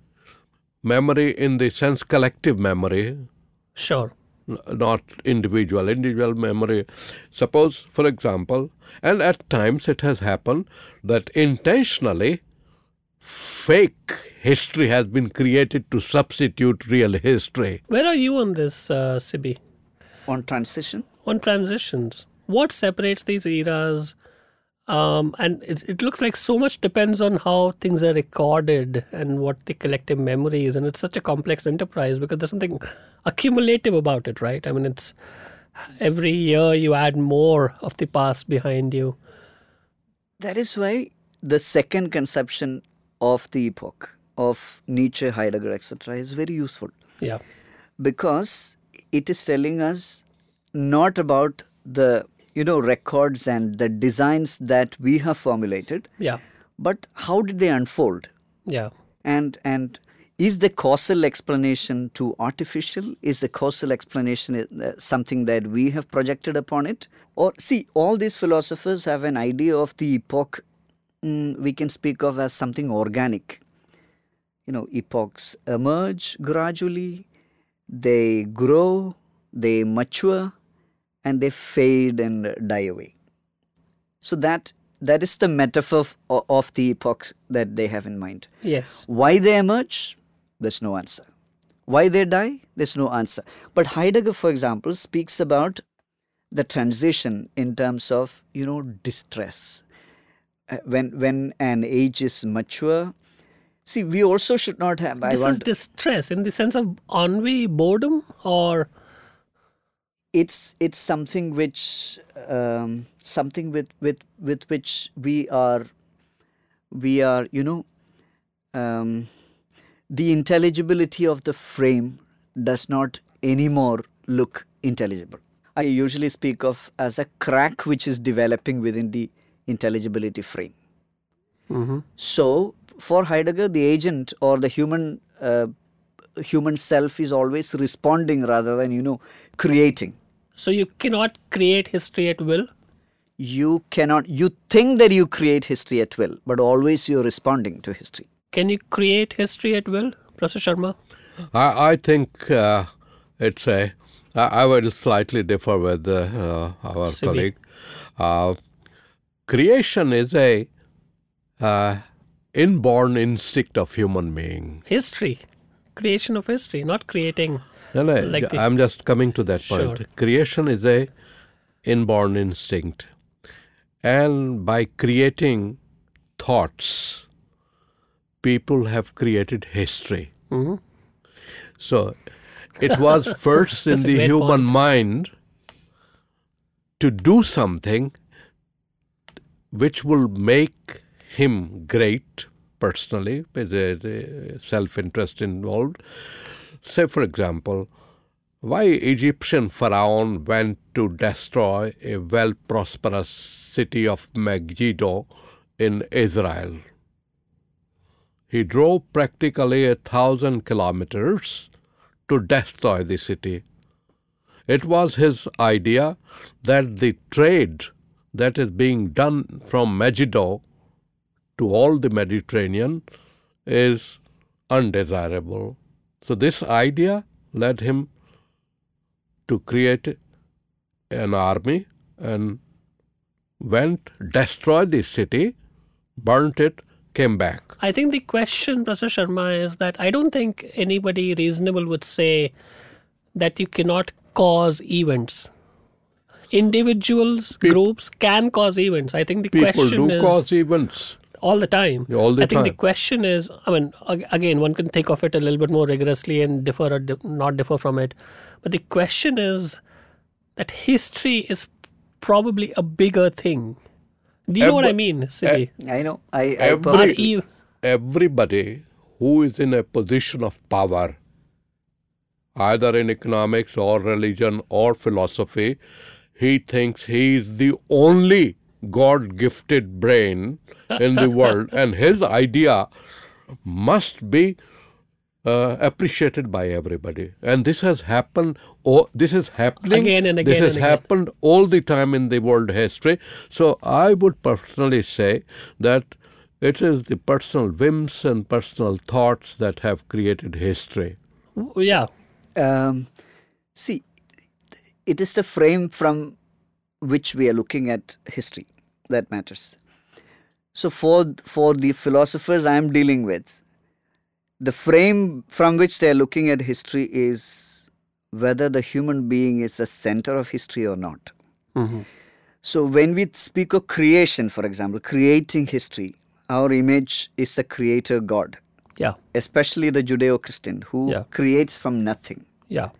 Memory in the sense collective memory, sure. N- not individual individual memory suppose for example and at times it has happened that intentionally fake history has been created to substitute real history Where are you on this, uh, Siby? On transition, On transitions, what separates these eras? Um, and it, it looks like so much depends on how things are recorded and what the collective memory is. And it's such a complex enterprise because there's something accumulative about it, right? I mean, it's every year you add more of the past behind you. that is why the second conception of the epoch of Nietzsche, Heidegger, etc., is very useful. Yeah. because it is telling us not about the you know records and the designs that we have formulated. Yeah. but how did they unfold? Yeah. and and is the causal explanation too artificial? Is the causal explanation uh, something that we have projected upon it? Or see all these philosophers have an idea of the epoch mm, we can speak of as something organic. You know epochs emerge gradually they grow they mature and they fade and die away so that that is the metaphor of, of the epochs that they have in mind Yes. why they emerge? There's no answer. Why they die? There's no answer. But Heidegger, for example, speaks about the transition in terms of you know distress. Uh, When when an age is mature, see, we also should not have. I this is want distress in the sense of ennui, boredom, or it's it's something which um, something with with with which we are we are you know um, the intelligibility of the frame does not anymore look intelligible. I usually speak of as a crack which is developing within the intelligibility frame. So for heidegger the agent or the human uh, human self is always responding rather than you know creating so you cannot create history at will. you cannot you think that you create history at will but always you're responding to history Can you create history at will, Professor Sharma? I, I think uh, it's a. I, I will slightly differ with uh, uh, our Siby. colleague. Uh, creation is a uh, inborn instinct of human being. History, creation of history, not creating. No, no, Like I'm just coming to that point. Sure. Creation is a inborn instinct, and by creating thoughts, people have created history. Mhm. So, it was first in the human mind to do something which will make him great personally, with a self interest involved. Say, for example, why Egyptian pharaoh went to destroy a well prosperous city of Megiddo in Israel. He drove practically a thousand kilometers to destroy the city. It was his idea that the trade that is being done from Megiddo to all the Mediterranean is undesirable. So, this idea led him to create an army and went, destroyed the city, burnt it, came back. I think the question, Professor Sharma, is that I don't think anybody reasonable would say that you cannot cause events. Individuals, groups can cause events. I think the People question do is cause events. All the time. All the I think the question is, I mean, again, one can think of it a little bit more rigorously and differ or di- not differ from it. But the question is that history is probably a bigger thing. Do you know what I Every- mean, Siby? I know. I, I Every- you- Everybody who is in a position of power, either in economics or religion or philosophy, he thinks he is the only God gifted brain in the world, and his idea must be uh, appreciated by everybody. And this has happened. Oh, this is happening Again and again. This has again. happened all the time in the world history. So I would personally say that it is the personal whims and personal thoughts that have created history. yeah. Um, see, it is the frame from which we are looking at history that matters. So, for for the philosophers I am dealing with, the frame from which they are looking at history is whether the human being is the center of history or not. Mhm. So, when we speak of creation, for example, creating history, our image is a creator God, Yeah. especially the Judeo Christian who Yeah. creates from nothing Yeah.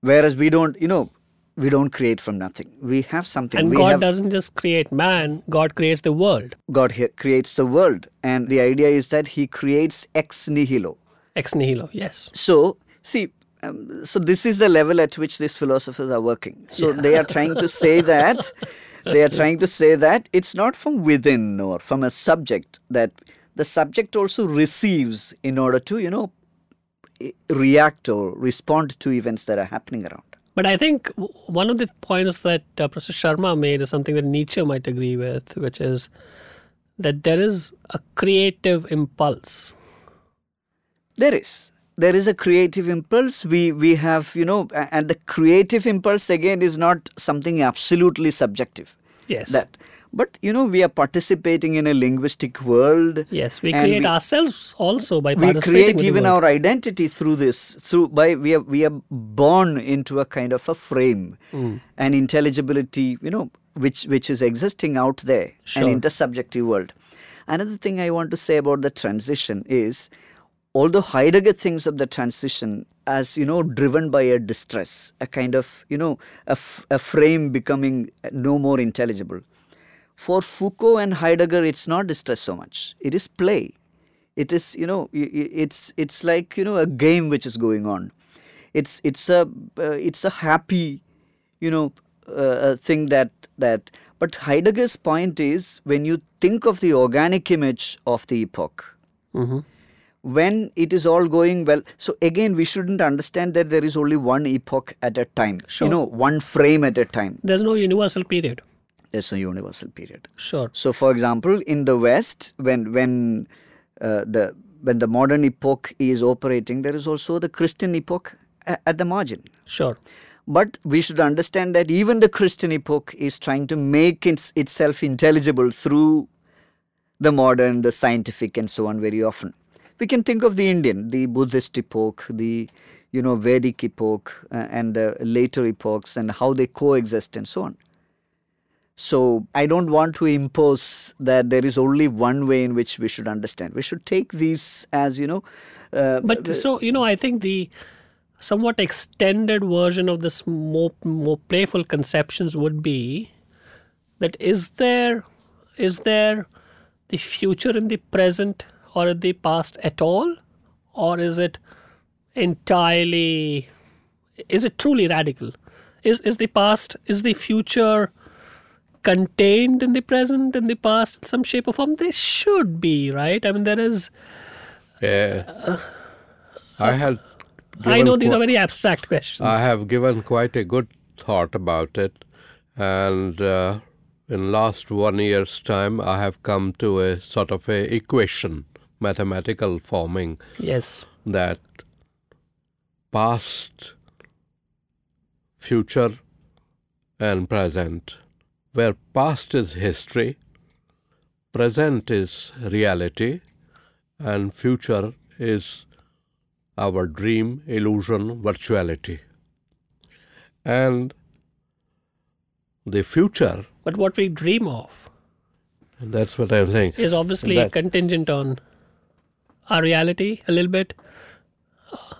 whereas we don't you know we don't create from nothing. We have something. And we God have doesn't just create man, God creates the world. God creates the world. And the idea is that he creates ex nihilo. Ex nihilo. Yes. so see um, so this is the level at which these philosophers are working. So they are trying to say that they are trying to say that it's not from within or from a subject that the subject also receives in order to you know react or respond to events that are happening around But I think one of the points that uh, Professor Sharma made is something that Nietzsche might agree with, which is that there is a creative impulse. There is. There is a creative impulse. We we have, you know, and the creative impulse again is not something absolutely subjective. Yes. That, but you know, we are participating in a linguistic world. yes, we create we- ourselves also by We create even our identity through this. Through by we are we are born into a kind of a frame, Hmm. an intelligibility, you know, which which is existing out there, Sure. an intersubjective world. Another thing I want to say about the transition is, although Heidegger thinks of the transition as you know driven by a distress, a kind of you know a, f- a frame becoming no more intelligible. For Foucault and Heidegger, it's not distress so much. It is play. It is you know y- y- it's it's like you know a game which is going on. It's it's a uh, it's a happy you know uh, thing that that. But Heidegger's point is when you think of the organic image of the epoch, Mhm. when it is all going well. So again, we shouldn't understand that there is only one epoch at a time. Sure. You know, one frame at a time. There's no universal period. There's no universal period. Sure. So, for example, in the West, when when uh, the when the modern epoch is operating, there is also the Christian epoch a- at the margin. Sure. But we should understand that even the Christian epoch is trying to make its, itself intelligible through the modern, the scientific, and so on. Very often, we can think of the Indian, the Buddhist epoch, the you know Vedic epoch, uh, and the later epochs, and how they coexist, and so on. So I don't want to impose that there is only one way in which we should understand. We should take these as you know. Uh, But so you know, I think the somewhat extended version of this more more playful conceptions would be that is there is there the future in the present or in the past at all, or is it entirely is it truly radical? Is is the past is the future contained in the present in the past in some shape or form? They should be, right? I mean there is Yeah. I had. I know these qu- are very abstract questions. I have given quite a good thought about it, and uh, in last one year's time, I have come to a sort of a equation, mathematical forming yes. that past, future, and present, where past is history, present is reality and future is our dream, illusion, virtuality. And the future, But what we dream of that's what I'm saying. is obviously That- contingent on our reality a little bit,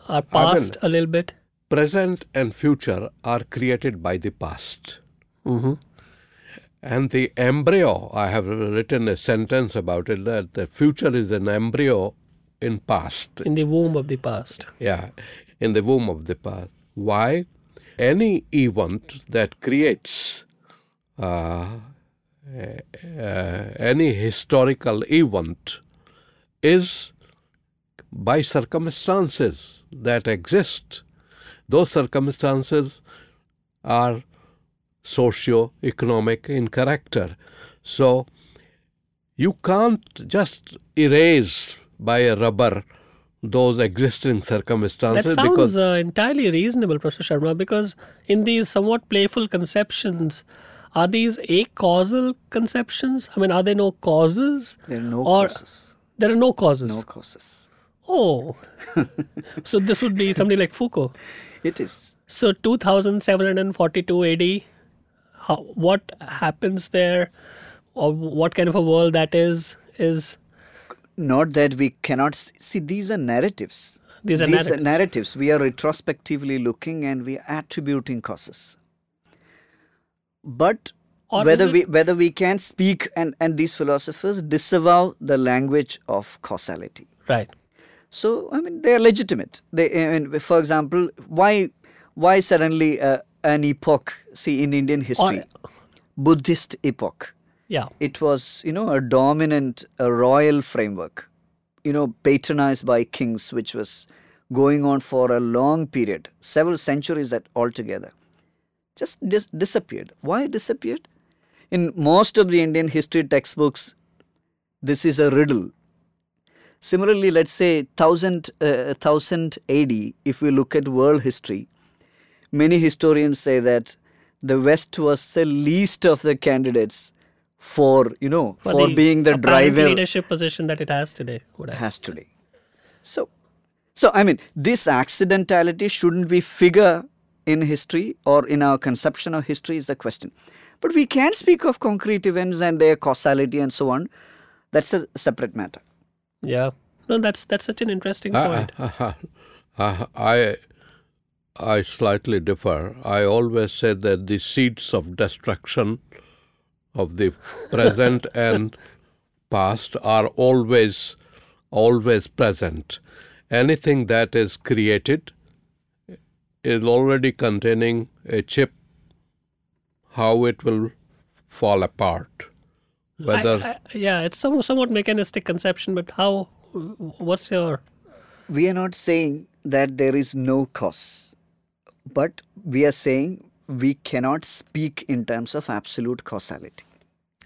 our I mean- past a little bit. Present and future are created by the past. hmm And the embryo, I have written a sentence about it that the future is an embryo in past. In the womb of the past. Yeah, in the womb of the past. Why? Any event that creates uh, uh, any historical event is by circumstances that exist. Those circumstances are socio-economic in character. So you can't just erase by a rubber those existing circumstances. That circumstances sounds because uh, entirely reasonable, Professor Sharma, because in these somewhat playful conceptions, are these a causal conceptions? I mean, are there no causes? There are no Or- causes. There are no causes. No causes. Oh. so this would be somebody like Foucault. It is. So 2742 AD, how, what happens there, or what kind of a world that is, is Not that we cannot see. These are narratives. These are narratives. narratives. We are retrospectively looking and we are attributing causes. But Or whether we whether we can speak and and these philosophers disavow the language of causality. right. So I mean they are legitimate. They I mean, for example, why why suddenly uh, an epoch? See in Indian history, Buddhist epoch. Yeah. It was you know a dominant a royal framework, you know patronized by kings, which was going on for a long period, several centuries at altogether. Just dis- disappeared. Why disappeared? In most of the Indian history textbooks, this is a riddle. Similarly, let's say 1000, uh, 1000 AD, if we look at world history, many historians say that the West was the least of the candidates for, you know, for, the being the apparent driver leadership position that it has today. Would has today. So, so I mean, this accidentality shouldn't be figure in history or in our conception of history is the question. But we can speak of concrete events and their causality and so on. That's a separate matter. Yeah. No, that's that's such an interesting ah, ah, ah, I, point. I, I, I slightly differ. I always said that the seeds of destruction of the present and past are always, always present. Anything that is created is already containing a chip, how it will fall apart. I- Whether I- yeah, it's some, somewhat mechanistic conception, but how? What's your? We are not saying that there is no cause, but we are saying we cannot speak in terms of absolute causality.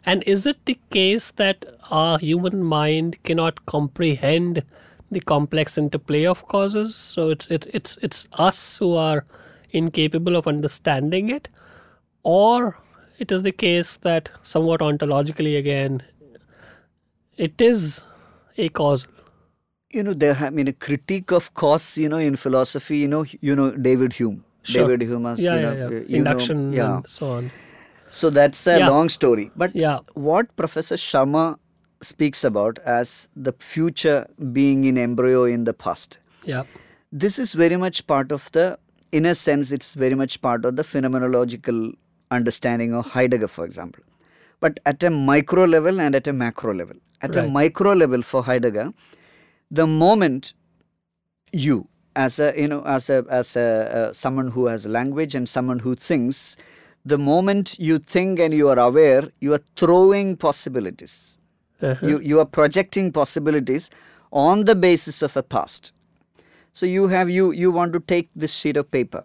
And is it the case that our human mind cannot comprehend the complex interplay of causes? So it's it's it's it's us who are incapable of understanding it, or it is the case that somewhat ontologically again, it is a cause. You know, there have been a critique of cause, you know, in philosophy, you know, you know, David Hume. Sure. David Hume Yeah, you know, yeah. uh, you know, Induction yeah. and so on. So that's a Yeah. long story. But Yeah. what Professor Sharma speaks about as the future being in embryo in the past, Yeah. this is very much part of the, in a sense, it's very much part of the phenomenological understanding of Heidegger, for example. But at a micro level and at a macro level. At a micro level for Heidegger, the moment you as a you know as a as a uh, someone who has language and someone who thinks the moment you think and you are aware you are throwing possibilities Uh-huh. you you are projecting possibilities on the basis of a past so you have you you want to take this sheet of paper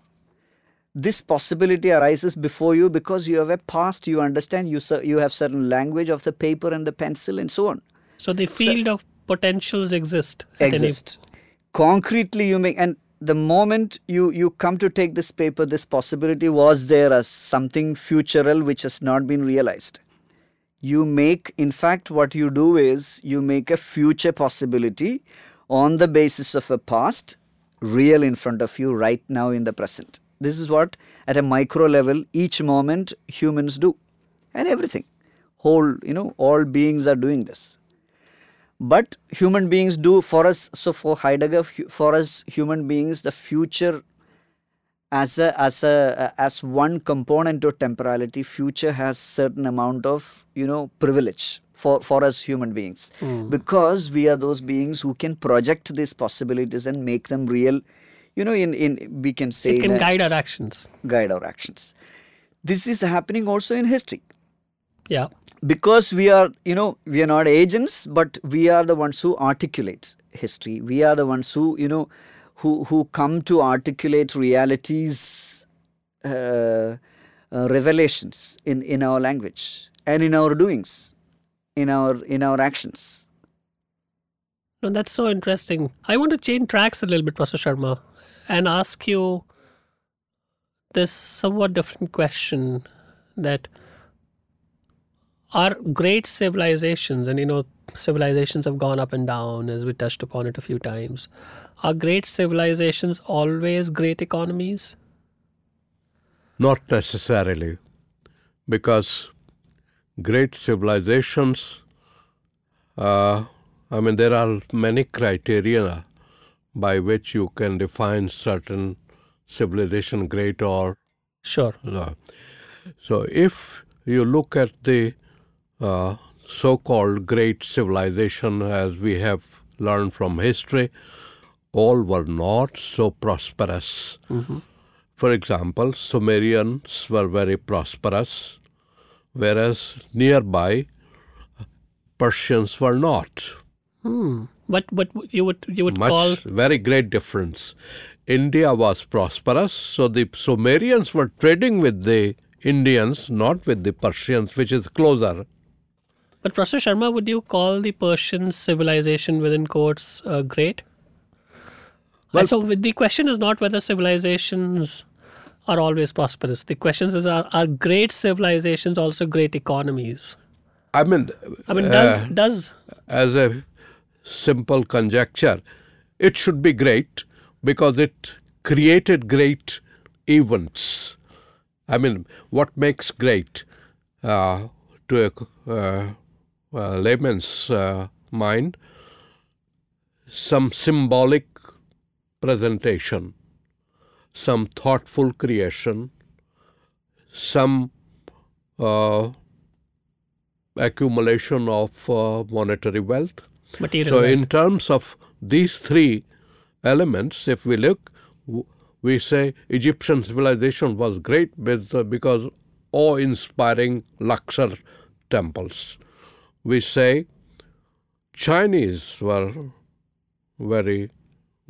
this possibility arises before you because you have a past you understand you you have certain language of the paper and the pencil and so on So the field of potentials exist. exist concretely you make and the moment you you come to take this paper this possibility was there as something futural which has not been realized you make, in fact, what you do is you make a future possibility on the basis of a past real in front of you right now in the present. This is what, at a micro level, each moment humans do, and everything. Whole, you know, all beings are doing this. But human beings do for us, so for Heidegger, for us human beings, the future as a as a as one component of temporality future has certain amount of you know privilege for for us human beings hmm. because we are those beings who can project these possibilities and make them real you know in in we can say It can guide our actions. guide our actions this is happening also in history Yeah. Because we are you know we are not agents but we are the ones who articulate history we are the ones who you know who who come to articulate realities uh, uh, revelations in in our language and in our doings in our in our actions No, that's so interesting. I want to change tracks a little bit, Professor Sharma, and ask you this somewhat different question that our great civilizations, and you know, civilizations have gone up and down as we touched upon it a few times. Are great civilizations always great economies? Not necessarily, because great civilizations, uh, I mean, there are many criteria by which you can define certain civilization great or Sure. no. So if you look at the uh, so-called great civilization as we have learned from history, all were not so prosperous. For example, Sumerians were very prosperous, whereas nearby Persians were not. Hmm. But but you would you would Much call very great difference. India was prosperous, so the Sumerians were trading with the Indians, not with the Persians, which is closer. But Professor Sharma, would you call the Persian civilization within quotes uh, great? Well- and so the question is not whether civilizations are always prosperous. The question is are, are great civilizations also great economies? I mean, I mean, does uh, does as a simple conjecture, it should be great because it created great events. I mean, what makes great uh, to a uh, layman's uh, mind? Some symbolic presentation, some thoughtful creation, some uh, accumulation of uh, monetary wealth. material? So, wealth? in terms of these three elements, if we look, we say Egyptian civilization was great with, uh, because awe-inspiring Luxor temples. We say Chinese were very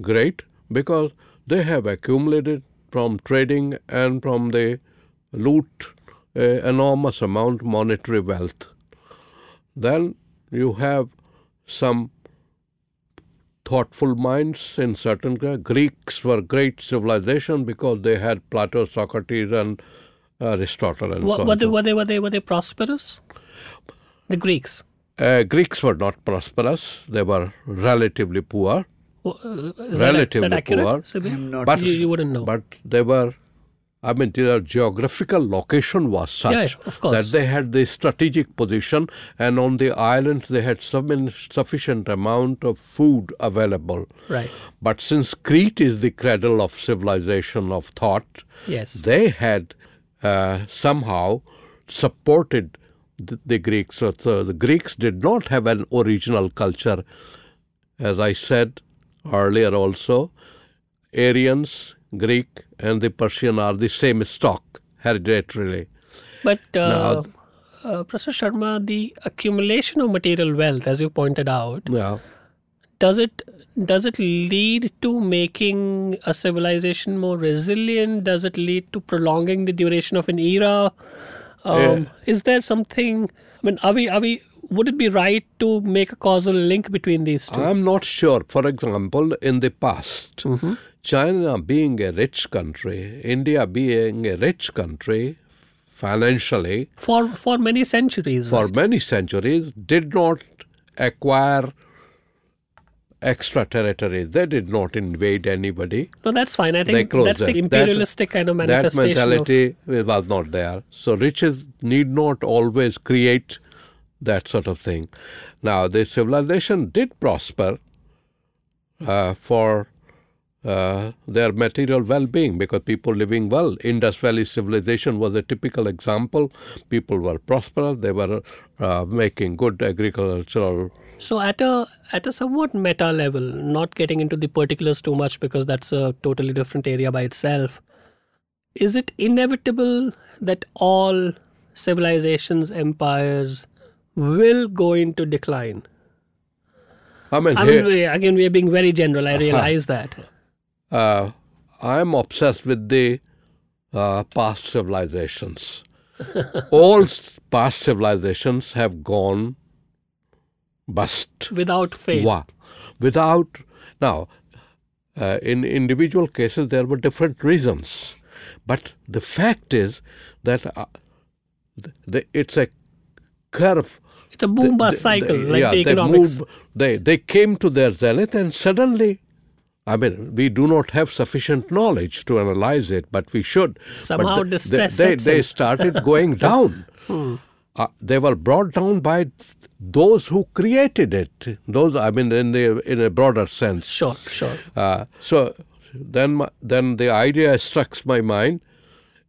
great because they have accumulated from trading and from the loot a enormous amount monetary wealth. Then you have some thoughtful minds in certain Greeks were great civilization because they had Plato, Socrates, and Aristotle, and Were, so were on. they were they were they were they prosperous? The Greeks. Uh, Greeks were not prosperous; they were relatively poor. Uh, Is that, Relatively that accurate? poor. Not But you, you wouldn't know. But they were, I mean, their geographical location was such Yeah, yeah, that they had the strategic position, and on the islands they had some sufficient amount of food available. right. But since Crete is the cradle of civilization of thought, Yes. they had uh, somehow supported the, the Greeks. So, so the Greeks did not have an original culture. As I said earlier also, Aryans, Greek, and the Persian are the same stock hereditarily. But uh, Now- uh, Professor Sharma, the accumulation of material wealth, as you pointed out, Yeah. does it does it lead to making a civilization more resilient? Does it lead to prolonging the duration of an era? Um, Is there something? I mean, are we are we? Would it be right to make a causal link between these two? I'm not sure. For example, in the past, China being a rich country, India being a rich country, financially For for many centuries. for right? many centuries did not acquire extra territory. They did not invade anybody. No, that's fine. I think that's the it. imperialistic kind of That manifestation. of- mentality was not there. So riches need not always create that sort of thing. Now, the civilization did prosper uh, for uh, their material well-being because people living well. Indus Valley civilization was a typical example. People were prosperous. They were uh, making good agricultural So at a at a somewhat meta level, not getting into the particulars too much because that's a totally different area by itself. Is it inevitable that all civilizations, empires will go into decline? I mean, I here, mean, again, we are being very general. I realize that. uh, I'm obsessed with the uh, past civilizations. All past civilizations have gone bust. Without faith. Wa- Without now, uh, in individual cases there were different reasons, but the fact is that uh, th- the, it's a curve. It's a boom bust cycle, they- like yeah, the they economics. moved- they they came to their zenith and suddenly. I mean, we do not have sufficient knowledge to analyze it, but we should. But Somehow the- they, distress they, sets they started going down. Uh, they were brought down by those who created it. Those, I mean, in the in a broader sense. Sure, sure. Uh, so then, my- then the idea struck my mind: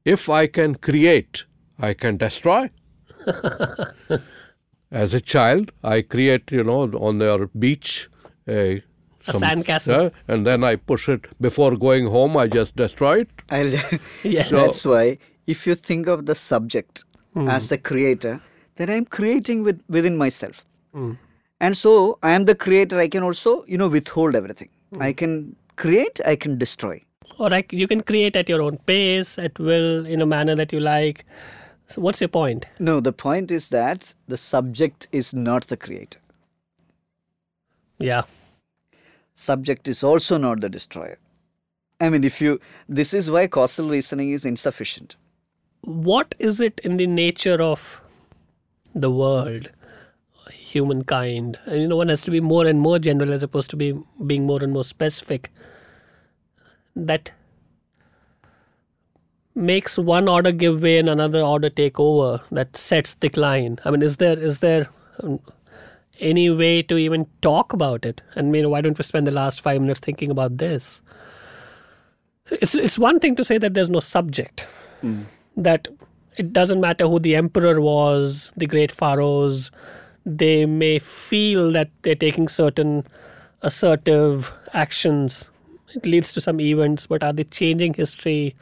if I can create, I can destroy. As a child, I create, you know, on their beach, a, A sandcastle. uh, and then I push it before going home. I just destroy it. I'll, Yeah. So- that's why if you think of the subject Hmm. as the creator, then I'm creating with, within myself. Hmm. And so I am the creator. I can also, you know, withhold everything. Hmm. I can create, I can destroy. or like you can create at your own pace, at will, in a manner that you like. So what's your point? No, the point is that the subject is not the creator. Yeah. Subject is also not the destroyer. I mean, if you, this is why causal reasoning is insufficient. What is it in the nature of the world, humankind? And, you know, one has to be more and more general as opposed to be being more and more specific. That makes one order give way and another order take over. That sets decline. I mean, is there is there any way to even talk about it? And you know, why don't we spend the last five minutes thinking about this? It's it's one thing to say that there's no subject hmm. That it doesn't matter who the emperor was, the great pharaohs, they may feel that they're taking certain assertive actions. It leads to some events, but are they changing history?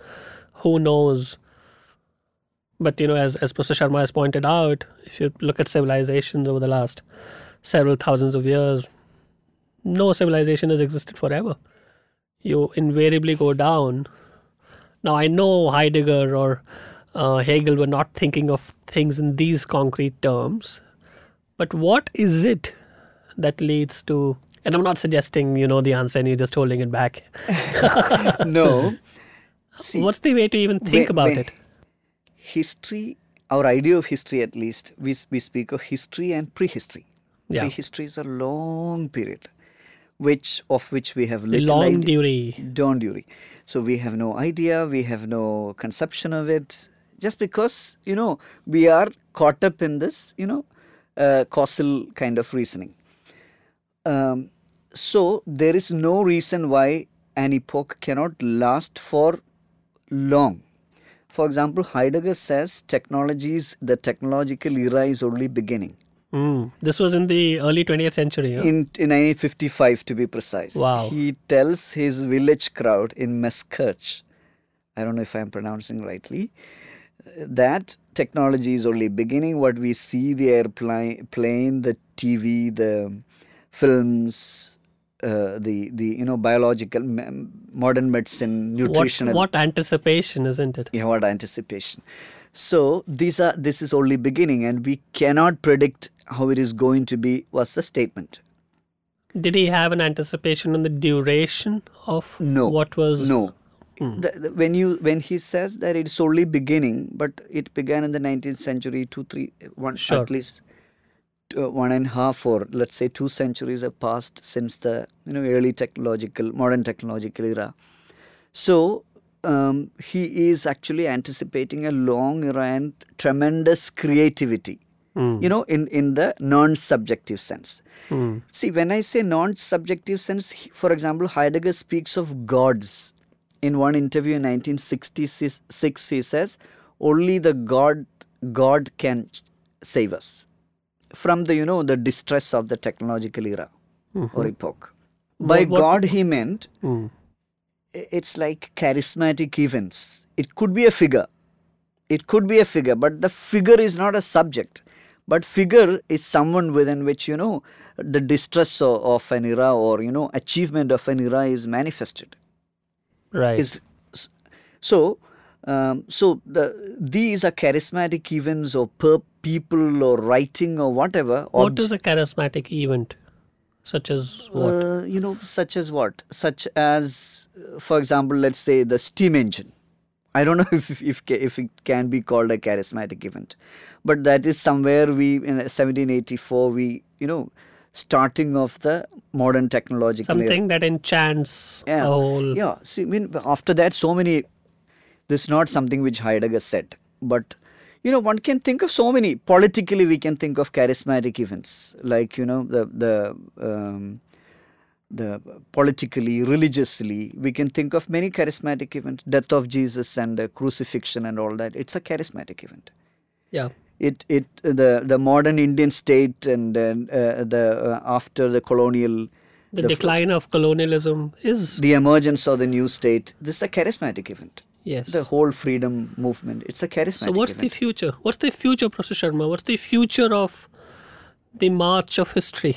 Who knows? But you know, as as Professor Sharma has pointed out, if you look at civilizations over the last several thousands of years, no civilization has existed forever. You invariably go down now, I know Heidegger or uh, Hegel were not thinking of things in these concrete terms, but what is it that leads to? And I'm not suggesting you know the answer and you're just holding it back. no. See, What's the way to even think Wait, about wait. it? history, our idea of history at least, we, we speak of history and prehistory. Yeah. Prehistory is a long period, which of which we have little long idea. durée. Dawn Dury. So we have no idea, we have no conception of it, just because, you know, we are caught up in this, you know, uh, causal kind of reasoning. Um, so there is no reason why an epoch cannot last for long. For example, Heidegger says technologies, the technological era is only beginning. Mm. This was in the early 20th century. huh? In, in 1955 to be precise. Wow. He tells his village crowd in Messkirch, I don't know if I'm pronouncing rightly, that technology is only beginning. What we see, the airplane, plane, the TV, the films, uh, the the you know biological, modern medicine, what, what anticipation, isn't it? Yeah, what anticipation. So these are this is only beginning, and we cannot predict how it is going to be. Was the statement? Did he have an anticipation on the duration of No. what was? No, the, the- when you when he says that it's only beginning, but it began in the 19th century, two, three, one Sure. at least uh, one and a half or let's say two centuries have passed since the you know early technological modern technological era. So um, he is actually anticipating a long era and tremendous creativity. Hmm. You know, in in the non-subjective sense. Hmm. See, when I say non-subjective sense, for example, Heidegger speaks of gods. In one interview in 1966, he says, "Only the God, God can save us from the you know the distress of the technological era or epoch." By What- what- God, he meant i- it's like charismatic events. It could be a figure. It could be a figure, but the figure is not a subject. But figure is someone within which you know the distress of, of an era or you know achievement of an era is manifested. Right. Is so. Um, so the these are charismatic events or per people or writing or whatever. what obj- is a charismatic event? Such as what? uh, you know, such as what? Such as, uh, for example, let's say the steam engine. I don't know if if if it can be called a charismatic event, but that is somewhere we in 1784 we you know starting of the modern technological era. Something that enchants Yeah, a whole. yeah. See, I mean, after that, so many. This is not something which Heidegger said, but you know, one can think of so many. Politically, we can think of charismatic events, like you know, the the um, the politically, religiously, we can think of many charismatic events. Death of Jesus and the crucifixion and all that. It's a charismatic event Yeah. it it the the modern Indian state and uh, the uh, after the colonial The, the f- decline of colonialism is the emergence of the new state this is a charismatic event yes. the whole freedom movement it's a charismatic so what's the future? What's the future, Professor Sharma? What's the future of the march of history?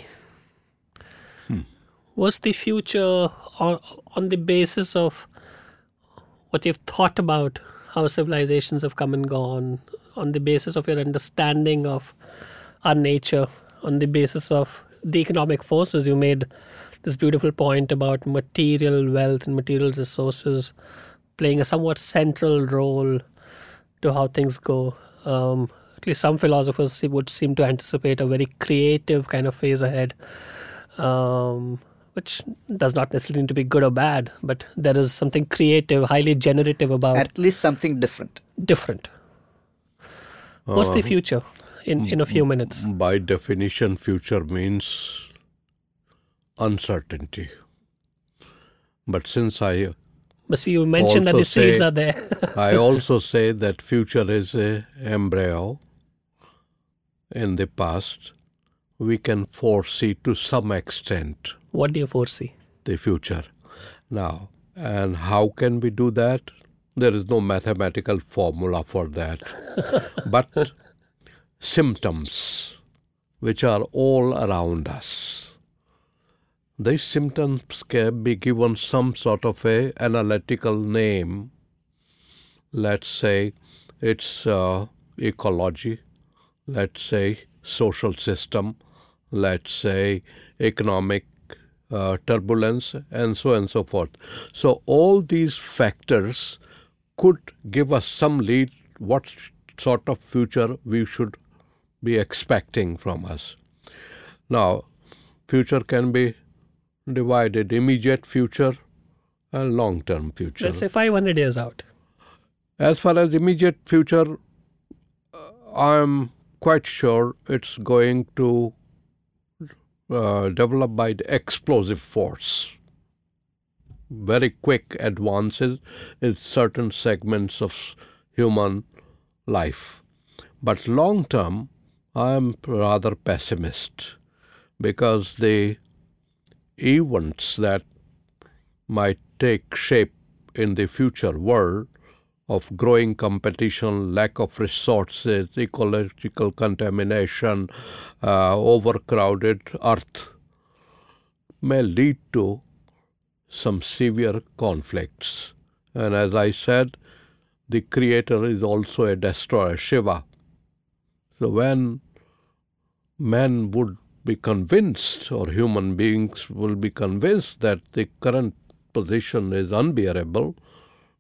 What's the future on, on the basis of what you've thought about how civilizations have come and gone, on the basis of your understanding of our nature, on the basis of the economic forces? You made this beautiful point about material wealth and material resources playing a somewhat central role to how things go. Um, at least some philosophers would seem to anticipate a very creative kind of phase ahead, um, which does not necessarily need to be good or bad, but there is something creative, highly generative about at least something different different. What's the um, future in, in a few minutes? By definition, future means uncertainty. But since I But see, you mentioned that the Also seeds are there. I also say that future is a embryo in the past. We can foresee to some extent what do you foresee? the future now. And how can we do that? There is no mathematical formula for that. but symptoms which are all around us. These symptoms can be given some sort of a analytical name. Let's say it's uh, ecology, let's say social system, let's say economic uh, turbulence, and so on and so forth. So all these factors could give us some lead what sort of future we should be expecting from us. Now, future can be divided immediate future and long term future. Let's say 500 years out. As far as immediate future, uh, I'm quite sure it's going to uh, develop by the explosive force. Very quick advances in certain segments of human life. But long term, I'm rather pessimist because the events that might take shape in the future world of growing competition, lack of resources, ecological contamination, uh, overcrowded earth may lead to some severe conflicts. And as I said, the creator is also a destroyer, Shiva. So when men would be convinced, or human beings will be convinced that the current position is unbearable,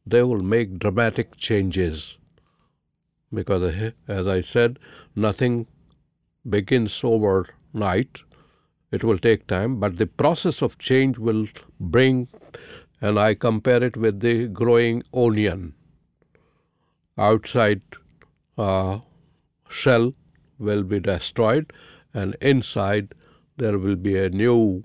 they will make dramatic changes. Because, eh, as I said, nothing begins overnight. It will take time, but the process of change will bring, and I compare it with the growing onion. Outside uh, shell will be destroyed, and inside there will be a new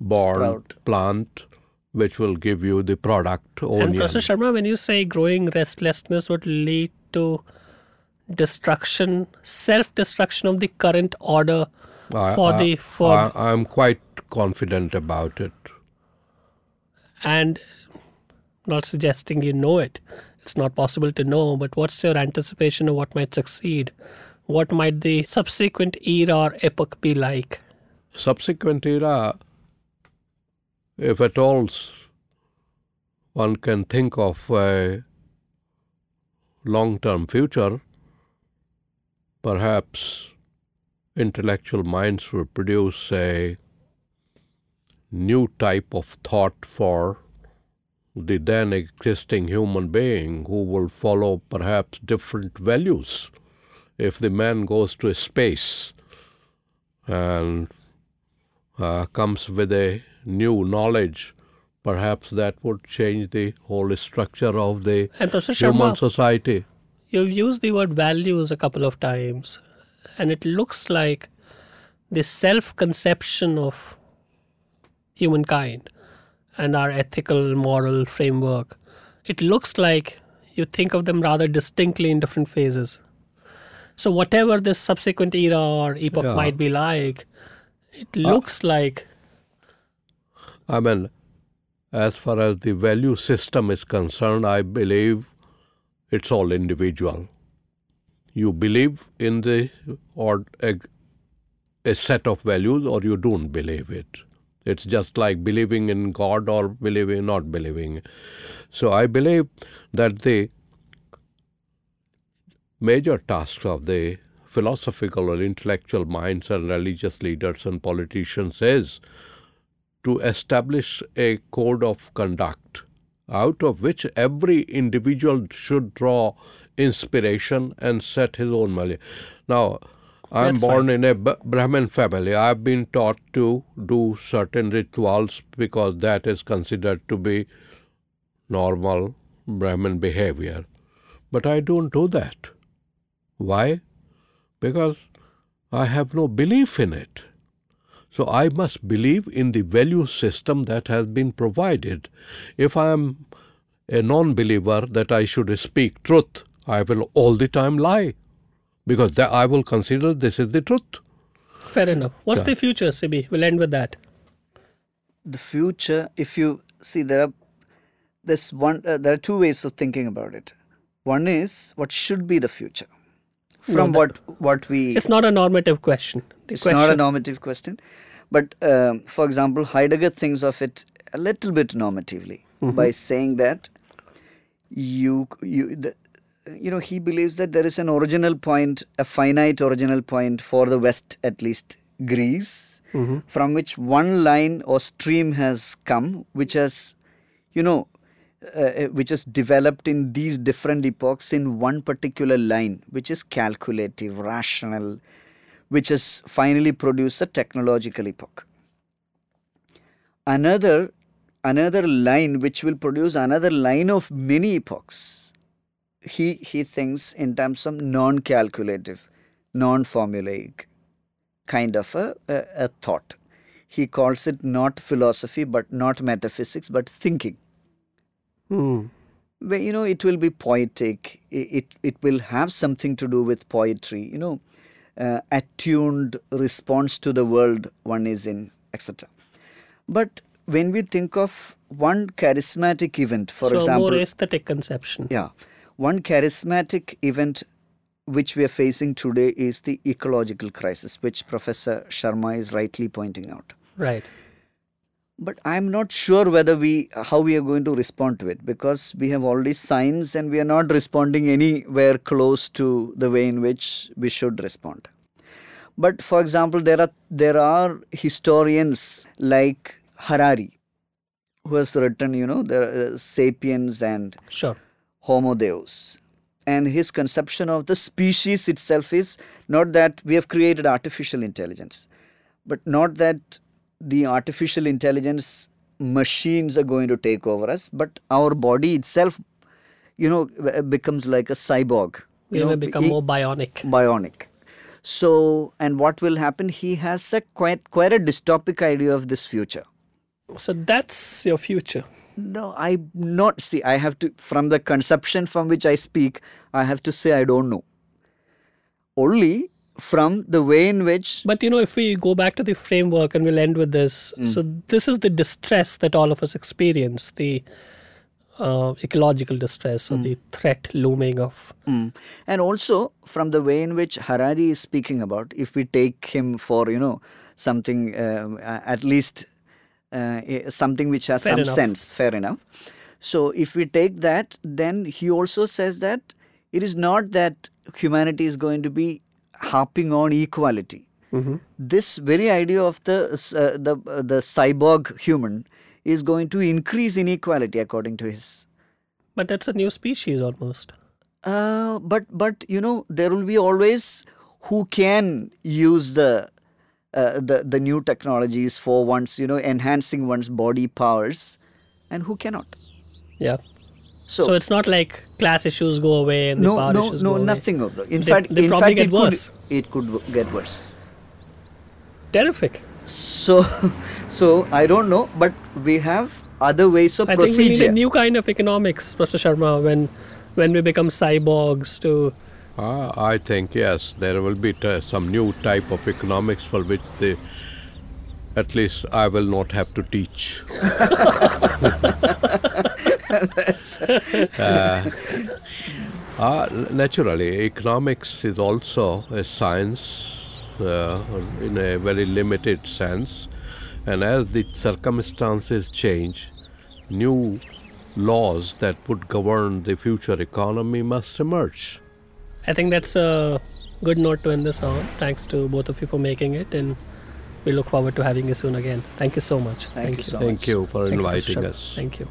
born Sprout. plant which will give you the product And onion. Professor Sharma, when you say growing restlessness would lead to destruction, self-destruction of the current order I- for I- the for I, I'm quite confident about it. and not suggesting you know it. It's not possible to know, but what's your anticipation of what might succeed? What might the subsequent era or epoch be like? Subsequent era, if at all one can think of a long term future, perhaps intellectual minds will produce a new type of thought for the then existing human being who will follow perhaps different values. If the man goes to space and uh, comes with a new knowledge, perhaps that would change the whole structure of the And human Sharma, society. You've used the word values a couple of times, and it looks like the self conception of humankind and our ethical, moral framework. It looks like you think of them rather distinctly in different phases. So, whatever this subsequent era or epoch Yeah. might be like, it uh, looks like I mean, as far as the value system is concerned, I believe it's all individual. You believe in the or a, a set of values, or you don't believe it. It's just like believing in God or believing not believing. So I believe that the major tasks of the philosophical or intellectual minds and religious leaders and politicians is to establish a code of conduct out of which every individual should draw inspiration and set his own value. Now, I'm That's born in a Brahmin family. I've been taught to do certain rituals because that is considered to be normal Brahmin behavior. But I don't do that. Why? Because I have no belief in it. So I must believe in the value system that has been provided. If I am a non believer that I should speak truth, I will all the time lie because that I will consider this is the truth. fair enough. What's the future, Siby? We'll end with that. the future if you see there are this one uh, there are two ways of thinking about it one is what should be the future from that- what what we It's not a normative question. The it's question, not a normative question but um, for example heidegger thinks of it a little bit normatively by saying that you you the, you know he believes that there is an original point a finite original point for the west at least greece from which one line or stream has come which has you know uh, which is developed in these different epochs in one particular line which is calculative rational which has finally produced a technological epoch. Another another line which will produce another line of many epochs he he thinks in terms of non-calculative non-formulaic kind of a, a, a thought. He calls it not philosophy but not metaphysics but thinking Where you know it will be poetic. It, it, it will have something to do with poetry you know uh, attuned response to the world one is in etc but when we think of one charismatic event for so a example more aesthetic conception. yeah. One charismatic event which we are facing today is the ecological crisis which professor sharma is rightly pointing out. Right. But i'm not sure whether we how we are going to respond to it because we have already signs and we are not responding anywhere close to the way in which we should respond but for example there are there are historians like harari who has written, you know, the uh, Sapiens and Sure. Homo Deus. And his conception of the species itself is not that we have created artificial intelligence, but not that the artificial intelligence machines are going to take over us, but our body itself, you know, becomes like a cyborg. We know, become more bionic. bionic. So, and what will happen? He has a quite quite a dystopic idea of this future. So that's your future. No, I not see. I have to from the conception from which I speak. I have to say I don't know. Only from the way in which But you know, if we go back to the framework and we'll end with this, so this is the distress that all of us experience the uh, ecological distress or the threat looming of. Mm. and also from the way in which Harari is speaking about. If we take him for you know something uh, at least uh, something which has Fair some enough. sense, fair enough. So if we take that, then he also says that it is not that humanity is going to be harping on equality. This very idea of the uh, the uh, the cyborg human is going to increase inequality according to his But that's a new species almost. uh, but but you know there will be always who can use the uh, the the new technologies for one's you know enhancing one's body powers, and who cannot. Yeah. So, So, it's not like class issues go away and the no power no issues no go away. nothing of that. In They- fact, they in probably fact get it worse. could it could get worse. Terrific. So so I don't know, but we have other ways of I think we need a new kind of economics, Professor Sharma, when when we become cyborgs to Uh, I think yes, there will be t- some new type of economics for which they, at least I will not have to teach. uh, uh, naturally, economics is also a science uh, in a very limited sense, and as the circumstances change, new laws that would govern the future economy must emerge. I think that's a good note to end this on. Thanks to both of you for making it, and we look forward to having you soon again. Thank you so much. Thank you so Thank you for Thank you, inviting Professor us. Thank you.